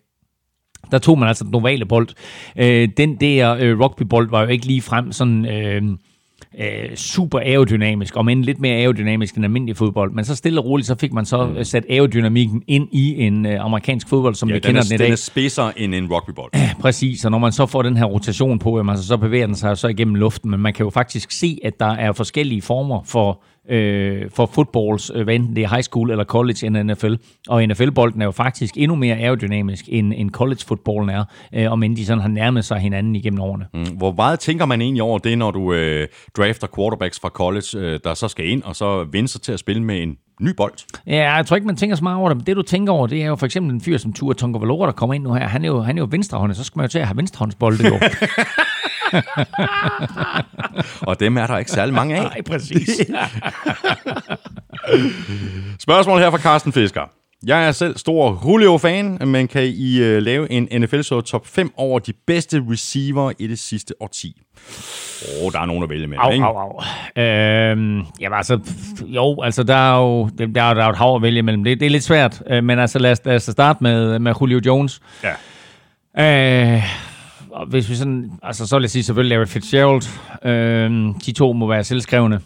Speaker 2: der tog man altså den ovale bold. Uh, den der uh, rugbybold var jo ikke lige frem sådan... Uh, øh, super aerodynamisk, om end lidt mere aerodynamisk end almindelig fodbold. Men så stille og roligt, så fik man så mm. sat aerodynamikken ind i en øh, amerikansk fodbold, som ja, vi kender er, den i dag.
Speaker 1: den er spidser end en rugbybold.
Speaker 2: Ja, præcis, og når man så får den her rotation på, jamen, så bevæger den sig så igennem luften, men man kan jo faktisk se, at der er forskellige former for øh, for footballs, øh, hvad enten det er high school eller college end NFL. Og NFL-bolden er jo faktisk endnu mere aerodynamisk, end, end college-fodbolden er, øh, om end de sådan har nærmet sig hinanden igennem årene.
Speaker 1: Mm. Hvor meget tænker man egentlig over det, når du øh, drafter quarterbacks fra college, øh, der så skal ind og så vende sig til at spille med en ny bold.
Speaker 2: Ja, jeg tror ikke, man tænker så meget over det. Men det, du tænker over, det er jo for eksempel en fyr som Tua Tonga Valora, der kommer ind nu her. Han er jo, han er jo venstrehåndet, så skal man jo til at have venstrehåndsbolde jo.
Speaker 1: og dem er der ikke særlig mange af.
Speaker 2: Nej, præcis.
Speaker 1: Spørgsmål her fra Carsten Fisker. Jeg er selv stor Julio-fan, men kan I uh, lave en NFL-show top 5 over de bedste receiver i det sidste årti? Åh, oh, der er nogen at vælge med,
Speaker 2: Au,
Speaker 1: ikke?
Speaker 2: au, au. Øhm, jamen altså, jo, altså der er jo, der er, der er et hav at vælge mellem. Det, det er lidt svært, øh, men altså lad os, lad os starte med, med Julio Jones.
Speaker 1: Ja.
Speaker 2: Øh, og hvis vi sådan, altså så vil jeg sige selvfølgelig Larry Fitzgerald. Øh, de to må være selvskrevne.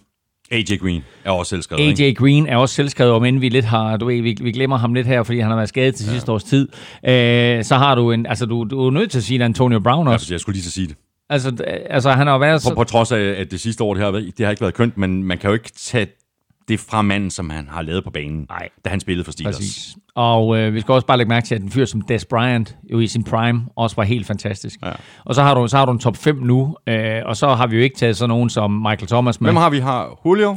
Speaker 1: AJ Green er også selvskrevet, ikke?
Speaker 2: AJ Green er også selvskrevet, om end vi lidt har, du ved, vi, vi glemmer ham lidt her, fordi han har været skadet til ja. sidste års tid. Øh, så har du en, altså du, du er nødt til at sige Antonio Brown også.
Speaker 1: Altså, jeg skulle lige så sige det.
Speaker 2: Altså, altså han har været
Speaker 1: På,
Speaker 2: så...
Speaker 1: på trods af, at det sidste år, det har, været- det har ikke været kønt, men man kan jo ikke tage det fra manden, som han har lavet på banen,
Speaker 2: Nej.
Speaker 1: da han spillede for Steelers.
Speaker 2: Præcis. Og øh, vi skal også bare lægge mærke til, at en fyr som Des Bryant jo i sin prime også var helt fantastisk.
Speaker 1: Ja.
Speaker 2: Og så har, du, så har du en top 5 nu, øh, og så har vi jo ikke taget sådan nogen som Michael Thomas med.
Speaker 1: Hvem har vi her? Julio?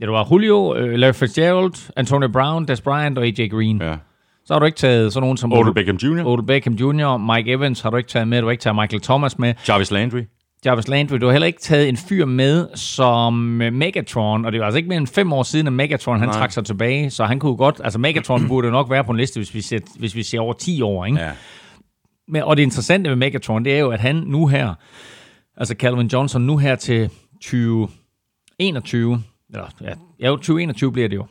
Speaker 2: Ja, du har Julio, øh, Larry Fitzgerald, Antonio Brown, Des Bryant og AJ Green. Ja. Så har du ikke taget sådan nogen som
Speaker 1: Odell Beckham Jr.?
Speaker 2: Odell Beckham Jr., Mike Evans har du ikke taget med, du har ikke taget Michael Thomas med.
Speaker 1: Jarvis Landry?
Speaker 2: Jarvis Landry, du har heller ikke taget en fyr med som øh, Megatron, og det var altså ikke mere end fem år siden, at Megatron han
Speaker 1: Nej.
Speaker 2: trak sig tilbage, så han kunne godt, altså Megatron burde nok være på en liste, hvis vi ser, hvis vi ser over 10 år, ikke?
Speaker 1: Ja.
Speaker 2: Men, og det interessante med Megatron, det er jo, at han nu her, altså Calvin Johnson nu her til 2021, eller ja, ja, jo, 2021 bliver det jo,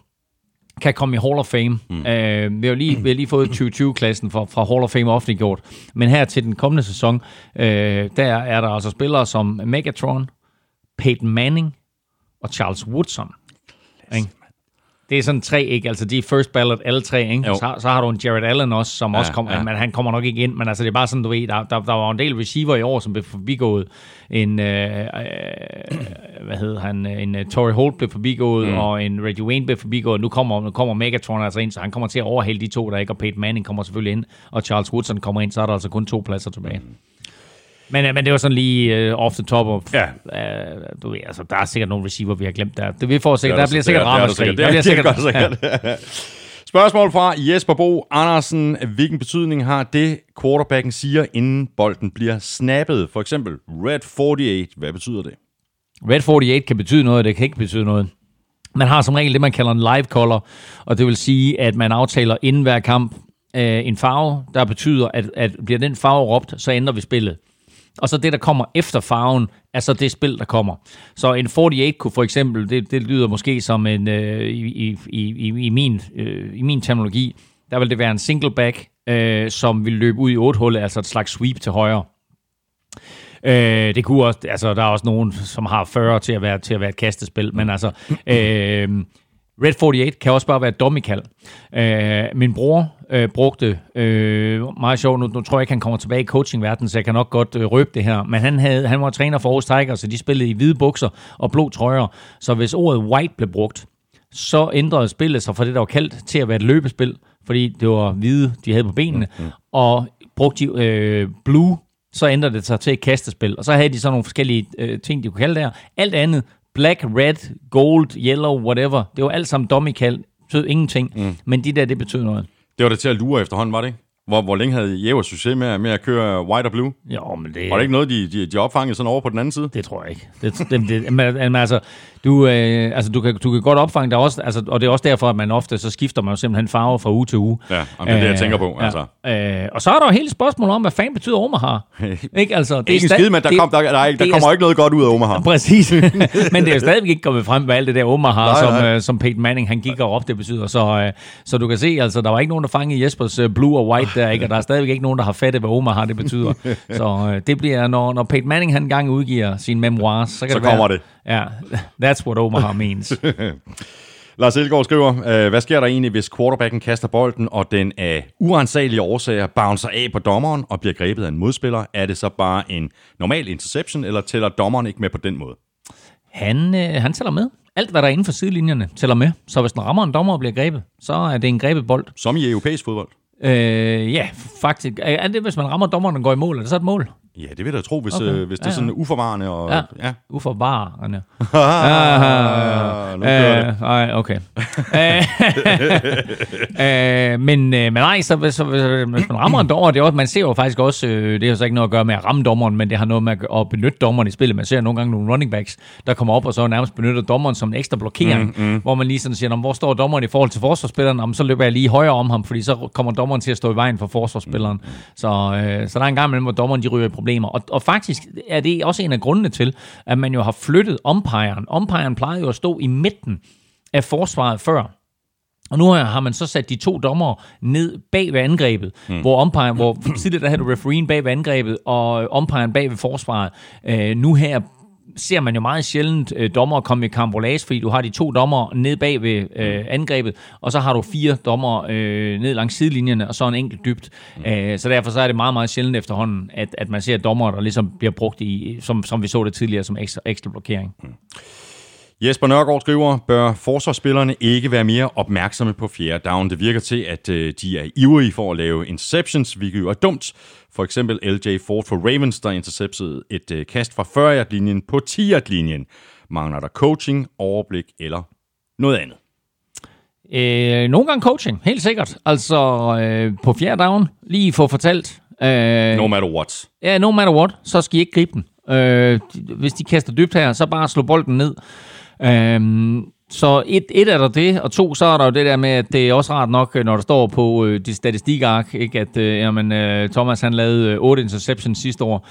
Speaker 2: kan komme i Hall of Fame. Mm. Øh, vi, har jo lige, vi har lige fået 2020-klassen fra, fra Hall of Fame offentliggjort. Men her til den kommende sæson, øh, der er der altså spillere som Megatron, Peyton Manning og Charles Woodson. Ikke? Det er sådan tre, ikke? Altså, de er first ballot, alle tre, ikke?
Speaker 1: Jo.
Speaker 2: Så, så har du en Jared Allen også, som
Speaker 1: Ja,
Speaker 2: også kommer,
Speaker 1: ja.
Speaker 2: men han kommer nok ikke ind, men altså, det er bare sådan, du ved, der, der, der var en del receiver i år, som blev forbigået. En, øh, øh, hvad hedder han, en uh, Torrey Holt blev forbigået, mm. og en Reggie Wayne blev forbigået. Nu kommer, nu kommer Megatron altså ind, så han kommer til at overhale de to, der ikke, og Peyton Manning kommer selvfølgelig ind, og Charles Woodson kommer ind, så er der altså kun to pladser tilbage. Mm. Men, øh, men det var sådan lige uh, off the top of,
Speaker 1: Ja.
Speaker 2: uh, du ved, altså, der er sikkert nogle receiver, vi har glemt der. Det vi får
Speaker 1: Det
Speaker 2: sikkert,
Speaker 1: er
Speaker 2: der bliver sikkert
Speaker 1: det er der
Speaker 2: ramaskrig.
Speaker 1: sikkert.
Speaker 2: Der
Speaker 1: Det
Speaker 2: bliver
Speaker 1: er
Speaker 2: sikkert,
Speaker 1: sikkert, sikkert. Spørgsmål fra Jesper Bo Andersen. Hvilken betydning har det, quarterbacken siger, inden bolden bliver snappet? For eksempel Red 48. Hvad betyder det?
Speaker 2: Red 48 kan betyde noget, og det kan ikke betyde noget. Man har som regel det, man kalder en live color, og det vil sige, at man aftaler inden hver kamp øh, en farve, der betyder, at, at bliver den farve råbt, så ændrer vi spillet. Og så det, der kommer efter farven, er så det spil, der kommer. Så en 48 kunne for eksempel, det, det lyder måske som en, øh, i, i, i, i, min, øh, i min terminologi, der vil det være en single back, øh, som vil løbe ud i 8 hullet, altså et slags sweep til højre. Øh, det kunne også, altså der er også nogen, som har 40 til at være, til at være et kastespil, men altså, øh, Red 48 kan også bare være et dommikald. Øh, min bror øh, brugte, øh, meget sjovt, nu, nu tror jeg ikke, han kommer tilbage i coachingverdenen, så jeg kan nok godt øh, røbe det her, men han, havde, han var træner for Aarhus Tigers, så de spillede i hvide bukser og blå trøjer, så hvis ordet white blev brugt, så ændrede spillet sig fra det, der var kaldt, til at være et løbespil, fordi det var hvide, de havde på benene, mm-hmm. og brugte de øh, blue, så ændrede det sig til et kastespil, og så havde de sådan nogle forskellige øh, ting, de kunne kalde der. Alt andet, black, red, gold, yellow, whatever, det var alt sammen dummy kald, betød ingenting, mm. men de der, det betød noget.
Speaker 1: Det var det til at lure efterhånden, var det ikke? Hvor, hvor længe havde Jæver succes med, med at køre white og blue?
Speaker 2: Jo, men det,
Speaker 1: Var det ikke noget, de, de, de opfangede sådan over på den anden side?
Speaker 2: Det tror jeg ikke. Det, det, det, men, altså, du, øh, altså, du, kan, du kan godt opfange det også, altså, og det er også derfor, at man ofte, så skifter man jo simpelthen farve fra uge til uge.
Speaker 1: Ja, jamen, det er det, jeg tænker på, altså.
Speaker 2: Ja. Øh, og så er der jo hele spørgsmålet om, hvad fanden betyder Omaha? ikke, altså, det
Speaker 1: Ikke en
Speaker 2: sta-
Speaker 1: skid, men der,
Speaker 2: det-
Speaker 1: kom, der, der, er, ikke- der
Speaker 2: det er
Speaker 1: kommer ikke noget godt ud af Omaha.
Speaker 2: Præcis. Men det er jo stadigvæk ikke kommet frem med alt det der Omaha,
Speaker 1: Nej,
Speaker 2: som,
Speaker 1: nej.
Speaker 2: øh, som Peyton Manning han gik og råbte, det betyder. Så, øh, så du kan se, altså, der var ikke nogen, der fangede Jespers øh, blue og white der, ikke? og der er stadigvæk ikke nogen, der har fattet, hvad Omaha det betyder. så øh, det bliver, når, når Peyton Manning han engang udgiver sine memoirs, så kan
Speaker 1: Så
Speaker 2: det
Speaker 1: kommer
Speaker 2: være,
Speaker 1: det.
Speaker 2: Ja, that's what Omaha means.
Speaker 1: Lars Elgaard skriver, øh, hvad sker der egentlig, hvis quarterbacken kaster bolden, og den af uansagelige årsager bouncer af på dommeren og bliver grebet af en modspiller? Er det så bare en normal interception, eller tæller dommeren ikke med på den måde?
Speaker 2: Han, øh, han tæller med. Alt, hvad der er inden for sidelinjerne, tæller med. Så hvis den rammer en dommer og bliver grebet, så er det en grebet bold.
Speaker 1: Som i europæisk fodbold.
Speaker 2: Øh, ja, faktisk. Er det, hvis man rammer dommeren og går i mål, er det så et mål?
Speaker 1: Ja, det vil jeg da tro, hvis,
Speaker 2: Okay.
Speaker 1: øh, hvis det er
Speaker 2: Ja, ja.
Speaker 1: sådan uforvarende. Og,
Speaker 2: Ja.
Speaker 1: ja.
Speaker 2: Uforvarende.
Speaker 1: Ah, nu kører det.
Speaker 2: Øh, Nej, okay. Øh, øh, men, øh, men nej, så, så, hvis, man rammer en dommer, det er også, man ser jo faktisk også, øh, det har så ikke noget at gøre med at ramme dommeren, men det har noget med at, at benytte dommeren i spillet. Man ser nogle gange nogle running backs, der kommer op og så nærmest benytter dommeren som en ekstra blokering, mm, mm. hvor man lige sådan siger, "Nå, hvor står dommeren i forhold til forsvarsspilleren? Jamen, så løber jeg lige højere om ham, fordi så kommer dommeren til at stå i vejen for forsvarsspilleren. Så, øh, så der er en gang imellem, hvor dommeren de ryger i problemer. Og, og faktisk er det også en af grundene til, at man jo har flyttet umpiren. Umpiren plejede jo at stå i midten af forsvaret før. Og nu har man så sat de to dommere ned bag ved angrebet, mm. hvor umpire, hvor tidligere der havde du refereen bag ved angrebet, og umpiren bag ved forsvaret. Øh, nu her ser man jo meget sjældent øh, dommer komme i karambolage, fordi du har de to dommer ned bag ved øh, angrebet, og så har du fire dommer øh, ned langs sidelinjerne, og så en enkelt dybt. Mm. Øh, så derfor så er det meget, meget sjældent efterhånden, at, at man ser dommer, der ligesom bliver brugt i, som, som vi så det tidligere, som ekstra, ekstra blokering.
Speaker 1: Jesper Nørgaard skriver, bør forsvarsspillerne ikke være mere opmærksomme på fjerde down? Det virker til, at øh, de er ivrige for at lave interceptions, hvilket jo er dumt. For eksempel LJ Ford for Ravens, der interceptede et øh, kast fra 40-yard-linjen på 10-yard-linjen. Mangler der coaching, overblik eller noget andet?
Speaker 2: Øh, nogle gange coaching, helt sikkert. Altså øh, på fjerde down, lige få fortalt. Øh,
Speaker 1: No matter what.
Speaker 2: Ja, no matter what, så skal I ikke gribe den. Øh, hvis de kaster dybt her, så bare slå bolden ned. Øh, så et, et er der det, og to, så er der jo det der med, at det er også rart nok, øh, når der står på øh, de statistikark, ikke, at øh, jamen, øh, Thomas han lavede øh, 8 interceptions sidste år.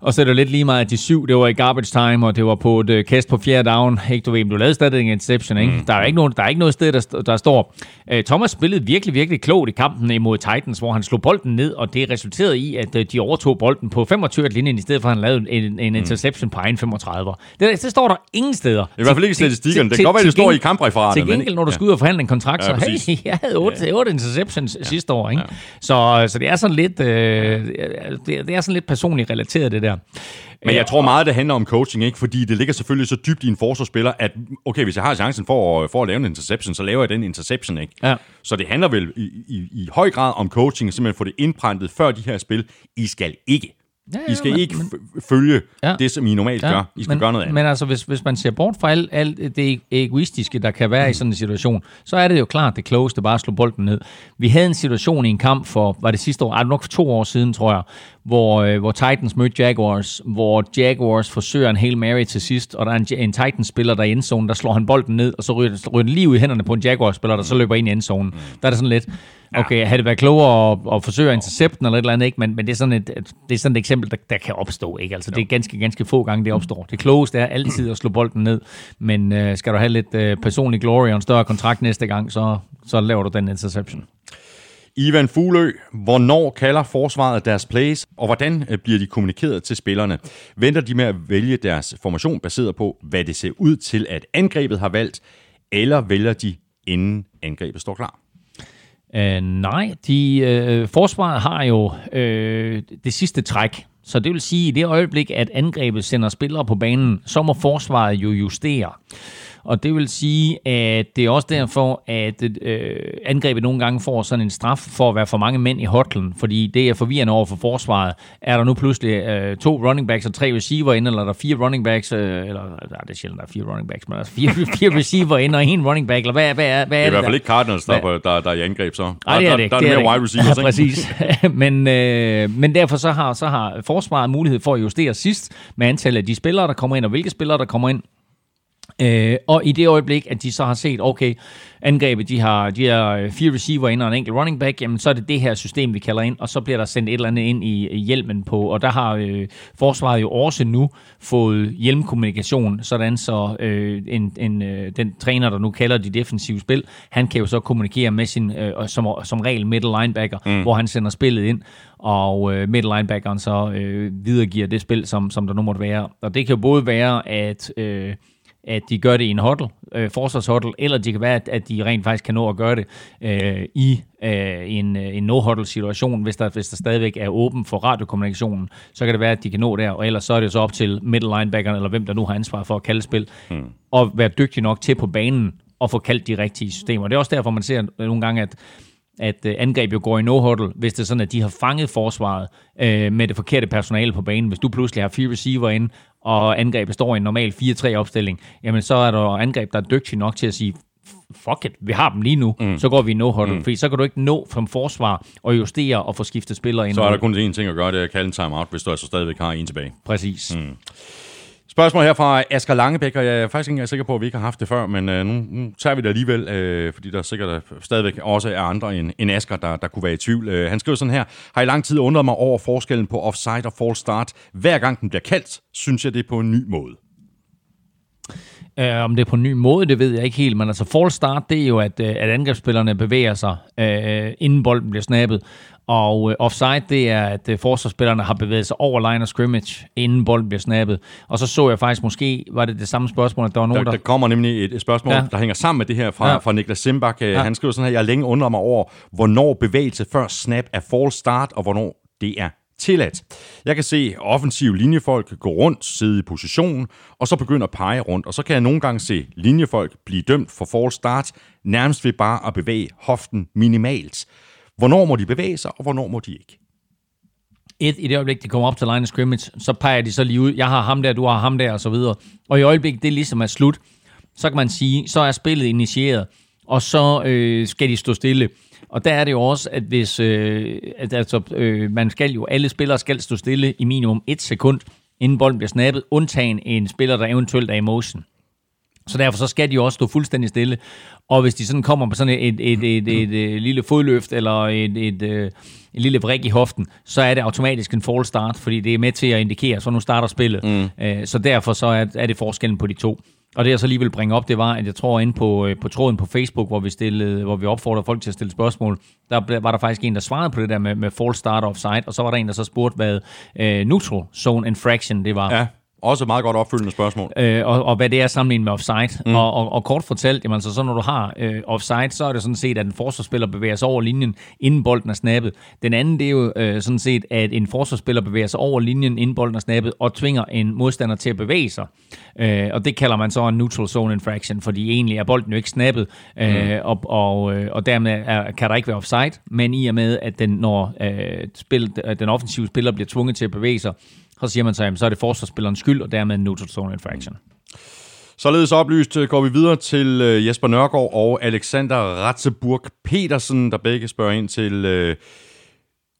Speaker 2: Og så er det jo lidt lige meget, at de syv, det var i garbage time, og det var på et øh, kast på fjerde down. Ikke, du ved, men du lavede stadig en interception, ikke? Mm. Der, er ikke nogen, der er ikke noget sted, der, der står. Øh, Thomas spillede virkelig, virkelig klogt i kampen imod Titans, hvor han slog bolden ned, og det resulterede i, at øh, de overtog bolden på 25 linjen i stedet for at han lavede en, en interception på egen 35. Det, det står der ingen steder.
Speaker 1: I hvert fald ikke i statistikkerne. Det kan godt være, det står i kampreferatet.
Speaker 2: Til gengæld, når du skal ud og forhandle en kontrakt,
Speaker 1: Ja,
Speaker 2: så hey, jeg havde 8, ja. 8 interceptions ja. sidste år. Ikke? Ja. Så, så det er sådan lidt, øh, det, er- det er sådan lidt personligt relateret, det der.
Speaker 1: Men jeg tror meget, det handler om coaching, ikke? fordi det ligger selvfølgelig så dybt i en forsvarsspiller, at okay, hvis jeg har chancen for, at- for at lave en interception, så laver jeg den interception. Ikke?
Speaker 2: Ja.
Speaker 1: Så det handler vel i, i, i høj grad om coaching, simpelthen få det indprintet før de her spil. I skal ikke.
Speaker 2: Ja,
Speaker 1: I skal
Speaker 2: men-
Speaker 1: ikke følge
Speaker 2: Ja.
Speaker 1: det, som I normalt gør. I skal
Speaker 2: men,
Speaker 1: gøre noget andet.
Speaker 2: Men altså, hvis, hvis man ser bort fra alt, alt det egoistiske, der kan være mm. i sådan en situation, så er det jo klart det klogeste bare at slå bolden ned. Vi havde en situation i en kamp for, var det sidste år, ej, nok for to år siden, tror jeg, hvor, øh, hvor Titans mødte Jaguars, hvor Jaguars forsøger en Hail Mary til sidst, og der er en, en Titans-spiller, der er i endzone, der slår han bolden ned, og så ryger, ryger den lige ud i hænderne på en Jaguars-spiller, der så løber ind i endzonen. Der er det sådan lidt, okay, havde det været klogere at, at forsøge at intercepte den eller et eller andet, ikke? Men, men det, er sådan et, et- det er sådan et eksempel, der, der kan opstå. Ikke? Altså, det er ganske, ganske få gange, det opstår. Det klogeste er altid at slå bolden ned, men øh, skal du have lidt øh, personlig glory og en større kontrakt næste gang, så, så laver du den interception.
Speaker 1: Ivan Fuglø, hvornår kalder forsvaret deres plays, og hvordan øh, bliver de kommunikeret til spillerne? Venter de med at vælge deres formation baseret på, hvad det ser ud til, at angrebet har valgt, eller vælger de, inden angrebet står klar?
Speaker 2: Øh, nej, de, øh, forsvaret har jo øh, det sidste træk. Så det vil sige, at i det øjeblik, at angrebet sender spillere på banen, så må forsvaret jo justere. Og det vil sige, at det er også derfor, at øh, angrebet nogle gange får sådan en straf for at være for mange mænd i hotlen, fordi det er forvirrende over for forsvaret. Er der nu pludselig øh, to running backs og tre receiver inde, eller er der fire running backs, øh, eller nej, det er sjældent, der er fire running backs, men der er fire, fire receiver inde og en running back, eller hvad, hvad, er, hvad er
Speaker 1: Det er i hvert
Speaker 2: der?
Speaker 1: fald ikke Cardinals, der, er
Speaker 2: Hvad?
Speaker 1: der, der er i angreb så.
Speaker 2: Nej, det er
Speaker 1: der,
Speaker 2: det ikke.
Speaker 1: Der, der er det mere wide receivers,
Speaker 2: ja, præcis. men, øh, men derfor så har, så har forsvaret mulighed for at justere sidst med antallet af de spillere, der kommer ind, og hvilke spillere, der kommer ind. Øh, og i det øjeblik, at de så har set, okay, angrebet, de har, de har øh, fire receiver ind og en enkelt running back, jamen så er det det her system, vi kalder ind, og så bliver der sendt et eller andet ind i, i hjelmen på, og der har øh, forsvaret jo også nu fået hjelmkommunikation, sådan så øh, en, en, øh, den træner, der nu kalder de defensive spil, han kan jo så kommunikere med sin, øh, som, som regel middle linebacker, mm. hvor han sender spillet ind, og øh, middle linebackeren så øh, videregiver det spil, som, som der nu måtte være. Og det kan jo både være, at... Øh, at de gør det i en huddle, øh, forsvarshuddle, eller det kan være, at, at de rent faktisk kan nå at gøre det øh, i øh, en, øh, en no-huddle situation, hvis der, hvis der stadigvæk er åben for radiokommunikationen, så kan det være, at de kan nå der, og ellers så er det så op til middle linebackeren, eller hvem der nu har ansvar for at kalde spil, hmm. og være dygtig nok til på banen og få kaldt de rigtige systemer. Det er også derfor, man ser nogle gange, at at øh, angreb jo går i no-huddle, hvis det er sådan, at de har fanget forsvaret øh, med det forkerte personale på banen. Hvis du pludselig har fire receiver ind, og angrebet står i en normal 4-3 opstilling, jamen så er der angreb, der er dygtige nok til at sige, fuck it, vi har dem lige nu, mm. så går vi i no-huddle, mm. fordi så kan du ikke nå som forsvar og justere og få skiftet spillere ind.
Speaker 1: Så er der kun én ting at gøre, det er at kalde en timeout, hvis du altså stadigvæk har en tilbage.
Speaker 2: Præcis. Mm.
Speaker 1: Spørgsmål her fra Asger Langebæk, og jeg er faktisk ikke sikker på, at vi ikke har haft det før, men øh, nu, nu tager vi det alligevel, øh, fordi der sikkert stadigvæk også er andre end, end Asger, der, der kunne være i tvivl. Øh, han skriver sådan her, har i lang tid undret mig over forskellen på offside og false start. Hver gang den bliver kaldt, synes jeg det er på en ny måde.
Speaker 2: Uh, om det er på en ny måde, det ved jeg ikke helt, men altså false start, det er jo, at, uh, at angrebsspillerne bevæger sig, uh, inden bolden bliver snappet. Og uh, offside, det er, at uh, forsvarsspillerne har bevæget sig over line of scrimmage, inden bolden bliver snappet. Og så så jeg faktisk måske, var det det samme spørgsmål, at der var nogen,
Speaker 1: der... Der, der kommer nemlig et, et spørgsmål, ja. der hænger sammen med det her fra, ja. fra Niklas Simbak. Ja. Han skriver sådan her, jeg længe undret mig over, hvornår bevægelse før snap er false start, og hvornår det er tilladt. Jeg kan se offensive linjefolk gå rundt, sidde i position, og så begynde at pege rundt. Og så kan jeg nogle gange se linjefolk blive dømt for false start, nærmest ved bare at bevæge hoften minimalt. Hvornår må de bevæge sig, og hvornår må de ikke?
Speaker 2: Et, i det øjeblik, de kommer op til line of scrimmage, så peger de så lige ud, jeg har ham der, du har ham der, og så videre. Og i øjeblik, det ligesom er slut, så kan man sige, så er spillet initieret, og så øh, skal de stå stille. Og der er det jo også, at hvis øh, at, altså, øh, man skal jo, alle spillere skal stå stille i minimum et sekund, inden bolden bliver snappet, undtagen en spiller, der eventuelt er i motion. Så derfor så skal de jo også stå fuldstændig stille. Og hvis de sådan kommer på sådan et, et, et, et, et, et lille fodløft eller et, et, et, et lille vrik i hoften, så er det automatisk en fall start, fordi det er med til at indikere, så nu starter spillet. Mm. Så derfor så er, er det forskellen på de to. Og det jeg så lige vil bringe op, det var, at jeg tror inde på, øh, på tråden på Facebook, hvor vi, stillede, hvor vi opfordrede folk til at stille spørgsmål, der var der faktisk en, der svarede på det der med, med false start offside, og så var der en, der så spurgte, hvad uh, neutral zone infraction det var.
Speaker 1: Ja. Også meget godt opfølgende spørgsmål.
Speaker 2: Øh, og, og hvad det er sammenlignet med offside. Mm. Og, og, og kort fortalt, jamen, så, så når du har øh, offside, så er det sådan set, at en forsvarsspiller bevæger sig over linjen, inden bolden er snappet. Den anden, det er jo øh, sådan set, at en forsvarsspiller bevæger sig over linjen, inden bolden er snappet, og tvinger en modstander til at bevæge sig. Øh, og det kalder man så en neutral zone infraction, fordi egentlig er bolden jo ikke snappet, øh, mm. og, og, øh, og dermed er, kan der ikke være offside, men i og med, at den, når øh, spil, den offensive spiller bliver tvunget til at bevæge sig, så siger man så, jamen, så er det forsvarsspillerens skyld, og dermed en neutral zone infraction.
Speaker 1: Således oplyst øh, går vi videre til øh, Jesper Nørgaard og Alexander Ratzeburg Petersen, der begge spørger ind til øh,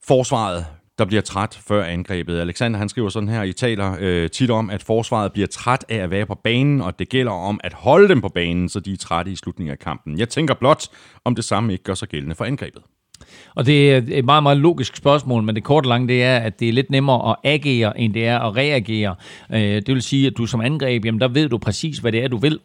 Speaker 1: forsvaret, der bliver træt før angrebet. Alexander han skriver sådan her, I taler øh, tit om, at forsvaret bliver træt af at være på banen, og det gælder om at holde dem på banen, så de er trætte i slutningen af kampen. Jeg tænker blot, om det samme ikke gør sig gældende for angrebet.
Speaker 2: Og det er et meget, meget logisk spørgsmål, men det korte lange, det er, at det er lidt nemmere at agere, end det er at reagere. Øh, det vil sige, at du som angreb, jamen der ved du præcis, hvad det er, du vil.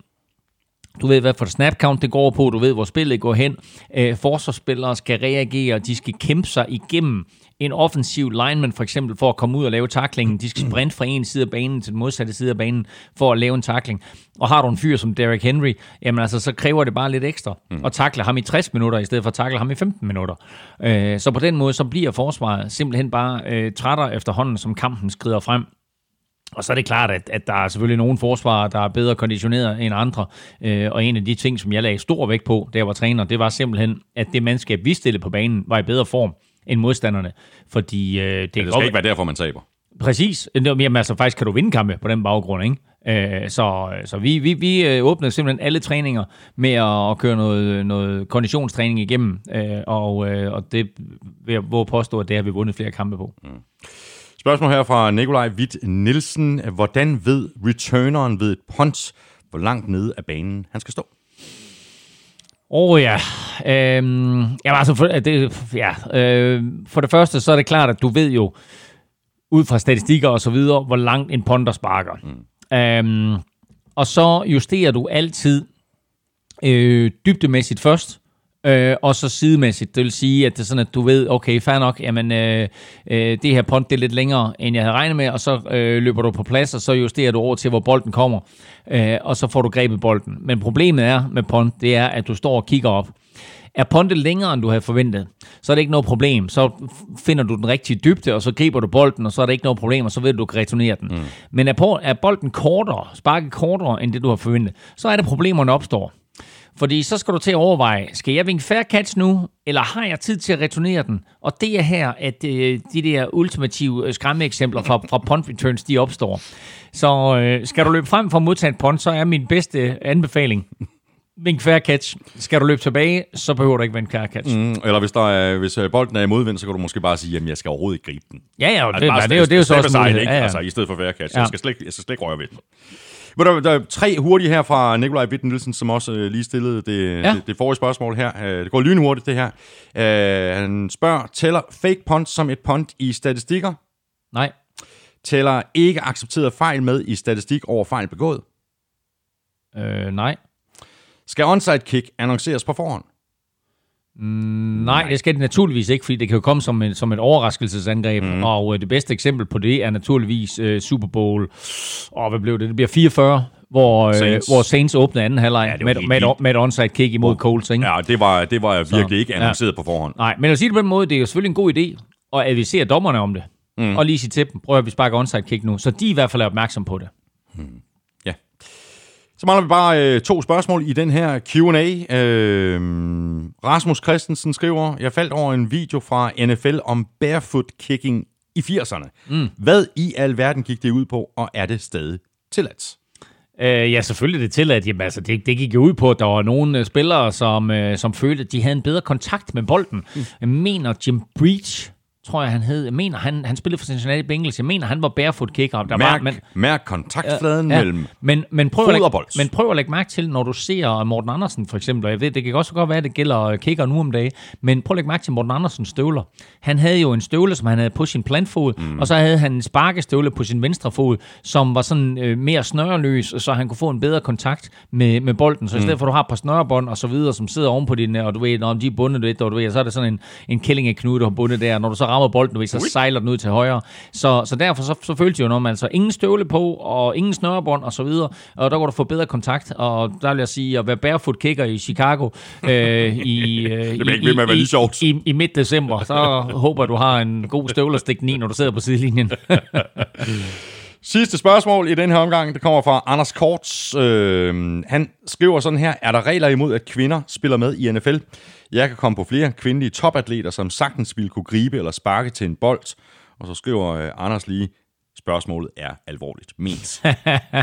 Speaker 2: Du ved, hvad for snap count det går på. Du ved, hvor spillet går hen. Øh, forsvarsspillere skal reagere. De skal kæmpe sig igennem en offensiv lineman for eksempel for at komme ud og lave taklingen. De skal sprinte fra en side af banen til den modsatte side af banen for at lave en takling. Og har du en fyr som Derrick Henry, jamen altså, så kræver det bare lidt ekstra mm. at takle ham i 60 minutter, i stedet for at takle ham i 15 minutter. Øh, så på den måde, så bliver forsvaret simpelthen bare øh, trætter efterhånden, som kampen skrider frem. Og så er det klart, at, at der er selvfølgelig nogle forsvarer, der er bedre konditioneret end andre. Øh, og en af de ting, som jeg lagde stor vægt på, da jeg var træner, det var simpelthen, at det mandskab, vi stillede på banen, var i bedre form end modstanderne. Fordi øh,
Speaker 1: det, ja, det skal ikke være derfor, man taber.
Speaker 2: Præcis. Jamen altså, faktisk kan du vinde kampe på den baggrund, ikke? Øh, så så vi, vi, vi øh, åbnede simpelthen alle træninger med at, at køre noget, noget konditionstræning igennem, øh, og, og det vil jeg våge påstå, at det har vi vundet flere kampe på. Mm.
Speaker 1: Spørgsmål her fra Nikolaj Witt Nielsen. Hvordan ved returneren ved et punt, hvor langt nede af banen han skal stå?
Speaker 2: Oh, ja. Øhm, jamen, altså, for, det, ja. Øh, for det første, så er det klart, at du ved jo, ud fra statistikker og så videre, hvor langt en ponder sparker. Mm. Øhm, og så justerer du altid øh, dybdemæssigt først, øh, og så sidemæssigt. Det vil sige, at det er sådan, at du ved, okay, fair nok, jamen, øh, øh, det her punt det er lidt længere, end jeg havde regnet med, og så øh, løber du på plads, og så justerer du over til, hvor bolden kommer, øh, og så får du grebet bolden. Men problemet er med punt, det er, at du står og kigger op. Er puntet længere, end du havde forventet, så er det ikke noget problem. Så finder du den rigtige dybde, og så griber du bolden, og så er det ikke noget problem, og så ved du, du kan returnere den. Mm. Men er, er bolden kortere, sparket kortere, end det du har forventet, så er det problemerne opstår. Fordi så skal du til at overveje, skal jeg vinke fair catch nu, eller har jeg tid til at returnere den? Og det er her, at øh, de der ultimative øh, skræmmeeksempler fra, fra punt returns, de opstår. Så øh, skal du løbe frem for at modtage en punt, så er min bedste anbefaling, vink fair catch. Skal du løbe tilbage, så behøver du ikke vink fair catch.
Speaker 1: Mm, eller hvis, der er, hvis bolden er i modvind, så kan du måske bare sige, jamen jeg skal overhovedet ikke gribe den.
Speaker 2: Ja, ja,
Speaker 1: Altså,
Speaker 2: det,
Speaker 1: bare
Speaker 2: nej, det, er jo, det er jo så også mulighed.
Speaker 1: ikke?
Speaker 2: Ja, ja.
Speaker 1: Altså, i stedet for fair catch.
Speaker 2: Ja.
Speaker 1: Jeg, skal slet, jeg skal slet ikke røre ved den. Der, der er tre hurtige her fra Nikolaj Bitten Nielsen, som også øh, lige stillede det,
Speaker 2: Ja.
Speaker 1: det, det forrige spørgsmål her. Øh, det går lynhurtigt, det her. Øh, han spørger, tæller fake punt som et punt i statistikker?
Speaker 2: Nej.
Speaker 1: Tæller ikke accepteret fejl med i statistik over fejl begået?
Speaker 2: Øh, nej.
Speaker 1: Skal onside kick annonceres på forhånd?
Speaker 2: Nej, det skal det naturligvis ikke, fordi det kan jo komme som, en, som et overraskelsesangreb, mm. og øh, det bedste eksempel på det er naturligvis øh, Super Bowl, og hvad blev det? Det bliver 44, hvor Saints,
Speaker 1: Saints.
Speaker 2: øh, hvor Saints åbnede anden halvleg
Speaker 1: var
Speaker 2: med, med, med et onside kick imod Colts, ikke?
Speaker 1: Ja, det var, det var virkelig ikke
Speaker 2: ja.
Speaker 1: annonceret ja. på forhånd.
Speaker 2: Nej, men at sige det på den måde, det er jo selvfølgelig en god idé at advisere dommerne om det, mm. og lige sige til dem, prøv at vi sparker onside kick nu, så de i hvert fald er opmærksom på det.
Speaker 1: Ja. Så mangler vi bare øh, to spørgsmål i den her Q&A. Øh, Rasmus Christensen skriver, jeg faldt over en video fra NFL om barefoot kicking i 80'erne. Mm. Hvad i alverden gik det ud på, og er det stadig tilladt?
Speaker 2: Øh, ja, selvfølgelig er det tilladt. Jamen, altså, det, det gik jo ud på, at der var nogle øh, spillere, som, øh, som følte, at de havde en bedre kontakt med bolden. Mm. Jeg mener, Jim Breach, tror jeg, han hed. Jeg mener, han, han spillede for Cincinnati Bengals. Jeg mener, han var barefoot kicker. Der
Speaker 1: Mærk,
Speaker 2: var, men,
Speaker 1: mærk kontaktfladen ja, mellem...
Speaker 2: Men, men, prøv at lægge, men prøv at lægge mærke til, når du ser Morten Andersen for eksempel, og jeg ved, det kan også godt være, at det gælder øh, kicker nu om dagen, men prøv at lægge mærke til Morten Andersens støvler. Han havde jo en støvle, som han havde på sin plantfod, mm. og så havde han en sparkestøvle på sin venstre fod, som var sådan øh, mere snøreløs, så han kunne få en bedre kontakt med, med bolden. Så i stedet for, at du har et par snørebånd og så videre, som sidder oven på din, og du ved, når de er bundet lidt, og du ved, så er det sådan en, en kællingeknude, du har bundet der. Når du så rammer bolden, ved, så sejler den ud til højre. Så, så derfor så, så følte jeg jo noget, altså ingen støvle på, og ingen snørebånd og så videre, og der kunne du få bedre kontakt, og der vil jeg sige, at være barefoot kicker i Chicago øh, i, øh,
Speaker 1: ikke med lige sjovt.
Speaker 2: i, i, i midt december, så håber du har en god støvle at stikke den i, når du sidder på sidelinjen.
Speaker 1: Sidste spørgsmål i den her omgang, det kommer fra Anders Korts. Øh, han skriver sådan her, er der regler imod, at kvinder spiller med i NFL? Jeg kan komme på flere kvindelige topatleter, som sagtens ville kunne gribe eller sparke til en bold. Og så skriver øh, Anders lige, spørgsmålet er alvorligt ment.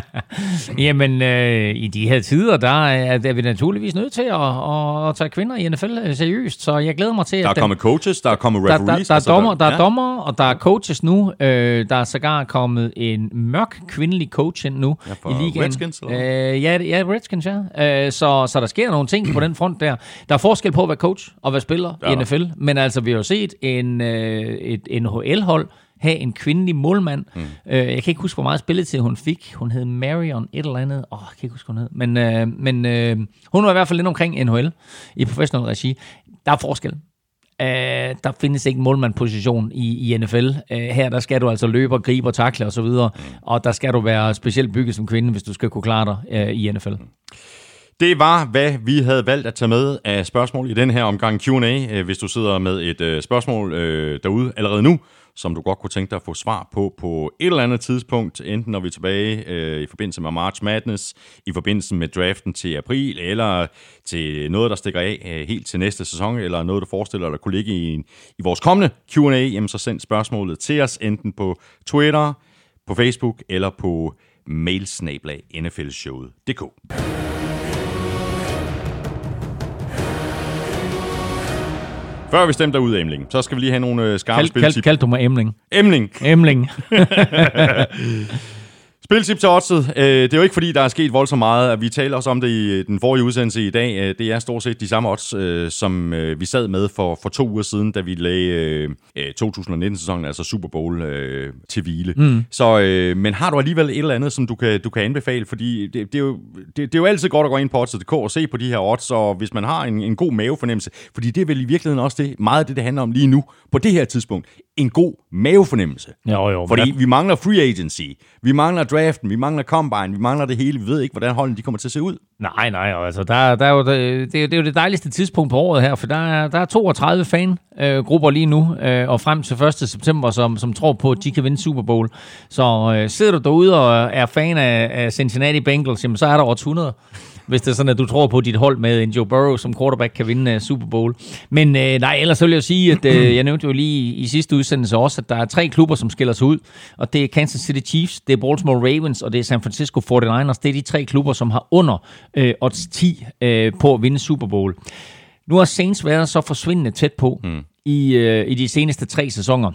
Speaker 2: Jamen, øh, i de her tider, der er, er vi naturligvis nødt til at, at, tage kvinder i NFL seriøst, så jeg glæder mig til, at
Speaker 1: Der er kommet coaches, der er kommet
Speaker 2: der, der,
Speaker 1: referees.
Speaker 2: der, er
Speaker 1: altså,
Speaker 2: dommer, der er
Speaker 1: ja.
Speaker 2: dommer, og der er coaches nu. Øh, der er sågar kommet en mørk kvindelig coach ind nu
Speaker 1: Ja,
Speaker 2: i ligaen.
Speaker 1: Redskins, eller
Speaker 2: øh, ja, ja, Redskins, ja. Øh, så, så der sker nogle ting på den front der. Der er forskel på at være coach og være spiller
Speaker 1: Ja,
Speaker 2: i
Speaker 1: der.
Speaker 2: NFL, men altså, vi har jo set en, øh, et NHL-hold have en kvindelig målmand. Mm. Øh, jeg kan ikke huske, hvor meget spilletid hun fik. Hun hed Marion et eller andet. Åh, oh, jeg kan ikke huske, hun hed. Men, øh, men øh, hun var i hvert fald lidt omkring NHL i professionel regi. Der er forskel. Uh, der findes ikke målmandposition i, i NFL. Uh, her der skal du altså løbe og gribe og takle osv., og, mm. og der skal du være specielt bygget som kvinde, hvis du skal kunne klare dig uh, i NFL.
Speaker 1: Det var, hvad vi havde valgt at tage med af spørgsmål i den her omgang Q&A. Øh, Hvis du sidder med et øh, spørgsmål øh, derude allerede nu, som du godt kunne tænke dig at få svar på på et eller andet tidspunkt, enten når vi er tilbage øh, i forbindelse med March Madness, i forbindelse med draften til april, eller til noget, der stikker af øh, helt til næste sæson, eller noget, du forestiller dig kunne ligge i, en, i vores kommende Q&A, jamen så send spørgsmålet til os, enten på Twitter, på Facebook, eller på mailsnablag nflshowet.dk. Før vi stemmer derud, Emling, så skal vi lige have nogle øh, skarpe
Speaker 2: Kald,
Speaker 1: spiltip.
Speaker 2: kald, kald du mig Emling.
Speaker 1: Emling,
Speaker 2: Emling.
Speaker 1: spiltip til oddset. Øh, det er jo ikke fordi, der er sket voldsomt meget. Vi taler også om det i den forrige udsendelse i dag. Øh, Det er stort set de samme odds, øh, som vi sad med for, for to uger siden, da vi lagde øh, øh, 2019-sæsonen, altså Super Bowl, til hvile. Mm. Så, men har du alligevel et eller andet, som du kan, du kan anbefale? Fordi det, det, er jo, det, det er jo altid godt at gå ind på odds.dk og se på de her odds, og hvis man har en, en god mavefornemmelse, fordi det er vel i virkeligheden også det, meget af det, det handler om lige nu, på det her tidspunkt, en god mavefornemmelse.
Speaker 2: Jo, jo.
Speaker 1: Fordi vi mangler free agency, vi mangler draften, vi mangler combine, vi mangler det hele. Vi ved ikke, hvordan holdene de kommer til at se ud.
Speaker 2: Nej, nej, altså, der, der er jo, det, er det er jo det dejligste tidspunkt på året her, for der er, der er 32 fangrupper lige nu, øh, og frem til 1. september, som, som tror på, at de kan vinde Super Bowl. Så øh, sidder du derude og er fan af, af Cincinnati Bengals, jamen, så er der over 100 hvis det er sådan, at du tror på, at dit hold med en Joe Burrow som quarterback kan vinde uh, Super Bowl. Men uh, nej, ellers så vil jeg sige, at uh, jeg nævnte jo lige i sidste udsendelse også, at der er tre klubber, som skiller sig ud, og det er Kansas City Chiefs, det er Baltimore Ravens, og det er San Francisco 49ers. Det er de tre klubber, som har under uh, odds 10 uh, på at vinde Super Bowl. Nu har Saints været så forsvindende tæt på mm. i, uh, i de seneste tre sæsoner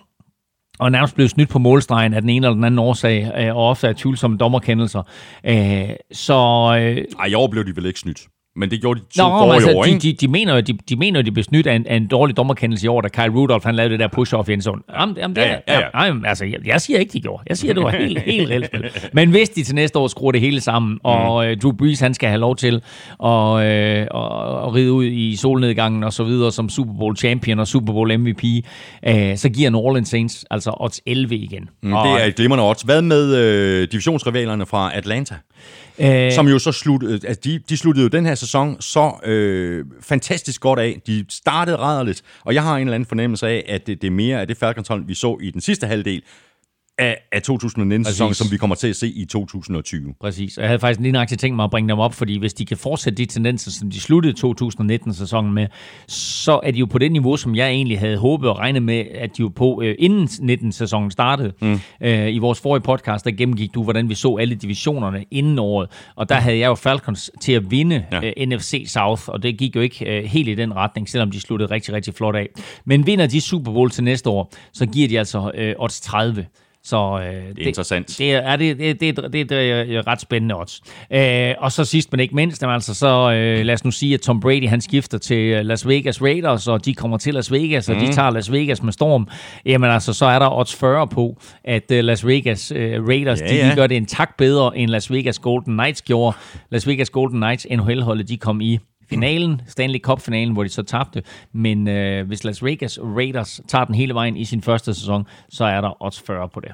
Speaker 2: og nærmest blevet snydt på målstregen af den ene eller den anden årsag, øh, og ofte af tvivlsomme dommerkendelser. Øh, så...
Speaker 1: Øh, Ej, i år blev de vel ikke snydt? Men det gjorde de to
Speaker 2: Nå, altså, år, de, de, de, mener, de, de mener, de blev snydt af en, af en dårlig dommerkendelse i år, da Kyle Rudolph han lavede det der push-off i en zone. Jamen, jamen, det, ja, ja, ja. Jamen, altså, jeg, jeg, siger ikke, de gjorde. Jeg siger, det var helt, helt reelt spil. Men hvis de til næste år skruer det hele sammen, og mm. uh, Drew Brees han skal have lov til at, uh, at, at ride ud i solnedgangen og så videre som Super Bowl champion og Super Bowl MVP, uh, så giver New Orleans Saints altså odds 11 igen.
Speaker 1: Mm, og, det er et glimrende odds. Hvad med uh, divisionsrivalerne fra Atlanta? Æh, som jo så sluttede, øh, altså de, de sluttede jo den her sæson så øh, fantastisk godt af. De startede rædderligt, og jeg har en eller anden fornemmelse af, at det, det er mere af det falcons vi så i den sidste halvdel, af, af 2019-sæsonen, som vi kommer til at se i 2020.
Speaker 2: Præcis, og jeg havde faktisk lige nøjagtigt tænkt mig at bringe dem op, fordi hvis de kan fortsætte de tendenser, som de sluttede 2019-sæsonen med, så er de jo på det niveau, som jeg egentlig havde håbet og regnet med, at de var på, øh, inden 19-sæsonen startede. Mm. Øh, I vores forrige podcast, der gennemgik du, hvordan vi så alle divisionerne inden året, og der havde jeg jo Falcons til at vinde ja. øh, NFC South, og det gik jo ikke øh, helt i den retning, selvom de sluttede rigtig, rigtig flot af. Men vinder de Super Bowl til næste år, så giver de altså øh, odds 30.
Speaker 1: Så, øh, det er det, interessant.
Speaker 2: Det er, det, det, det, det, det er ret spændende odds. Øh, og så sidst, men ikke mindst, altså, så øh, lad os nu sige, at Tom Brady han skifter til Las Vegas Raiders, og de kommer til Las Vegas, og mm. de tager Las Vegas med storm. Jamen altså, så er der odds 40 på, at uh, Las Vegas uh, Raiders, ja, de ja. gør det en tak bedre, end Las Vegas Golden Knights gjorde. Las Vegas Golden Knights, NHL-holdet, de kom i finalen, Stanley Cup-finalen, hvor de så tabte. Men øh, hvis Las Vegas Raiders tager den hele vejen i sin første sæson, så er der odds 40 på det.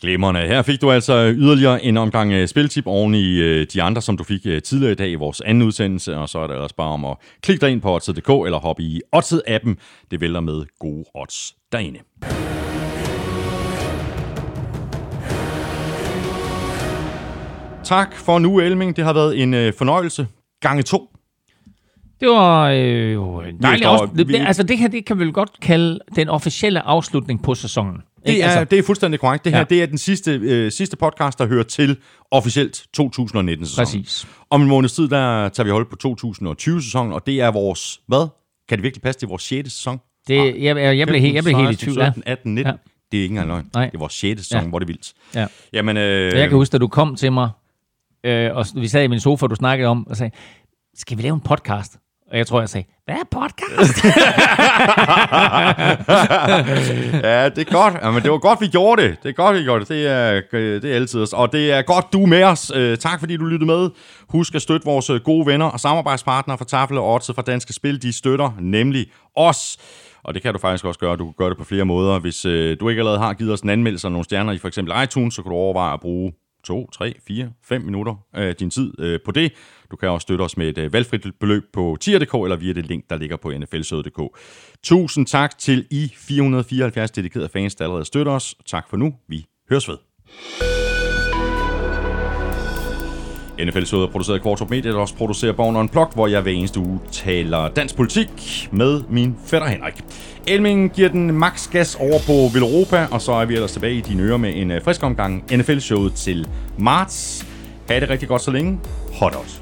Speaker 1: Glemmerne. Her fik du altså yderligere en omgang øh, spiltip oven i øh, de andre, som du fik øh, tidligere i dag i vores anden udsendelse, og så er det også bare om at klikke dig ind på odds.dk eller hoppe i Odds-appen. Det vælter med gode odds derinde. Tak for nu, Elming. Det har været en øh, fornøjelse. Gange to.
Speaker 2: Det var øh, jo dejligt. Også, det, altså det her, det kan vi vel godt kalde den officielle afslutning på sæsonen.
Speaker 1: Det er, altså, det er fuldstændig korrekt. Det her ja. det er den sidste, øh, sidste podcast, der hører til officielt 2019-sæsonen.
Speaker 2: Præcis.
Speaker 1: Om en måneds tid, der tager vi hold på 2020-sæsonen, og det er vores, hvad? Kan det virkelig passe, det er vores 6. sæson?
Speaker 2: Det, jeg, jeg, jeg, blev, helt, jeg blev helt i tvivl.
Speaker 1: 17, 18, 19. Ja. Det er ikke engang løgn. Nej. Det er vores 6. sæson, ja. hvor det er vildt.
Speaker 2: Ja. Jamen, øh, jeg kan huske, at du kom til mig, øh, og vi sad i min sofa, og du snakkede om, og sagde, skal vi lave en podcast? Og jeg tror, jeg sagde, hvad er podcast?
Speaker 1: ja, det er godt. Jamen, det var godt, vi gjorde det. Det er godt, vi gjorde det. Det er, øh, det er altid os. Og det er godt, du er med os. Øh, tak, fordi du lyttede med. Husk at støtte vores øh, gode venner og samarbejdspartnere fra Tafel og Odds fra Danske Spil. De støtter nemlig os. Og det kan du faktisk også gøre. Du kan gøre det på flere måder. Hvis du ikke allerede har givet os en anmeldelse af nogle stjerner i for eksempel iTunes, så kan du overveje at bruge 2, 3, 4, 5 minutter af din tid øh, på det. Du kan også støtte os med et øh, valgfrit beløb på tier.dk eller via det link, der ligger på nflsøde.dk. Tusind tak til I 474 dedikerede fans, der allerede støtter os. Tak for nu. Vi høres ved. NFL Søde er produceret af Kvartrup Media, der også producerer Born Unplugged, hvor jeg hver eneste uge taler dansk politik med min fætter Henrik. Elming giver den max gas over på Villeuropa, og så er vi ellers tilbage i dine ører med en øh, frisk omgang NFL-showet til marts. Ha' det rigtig godt så længe. Hot out.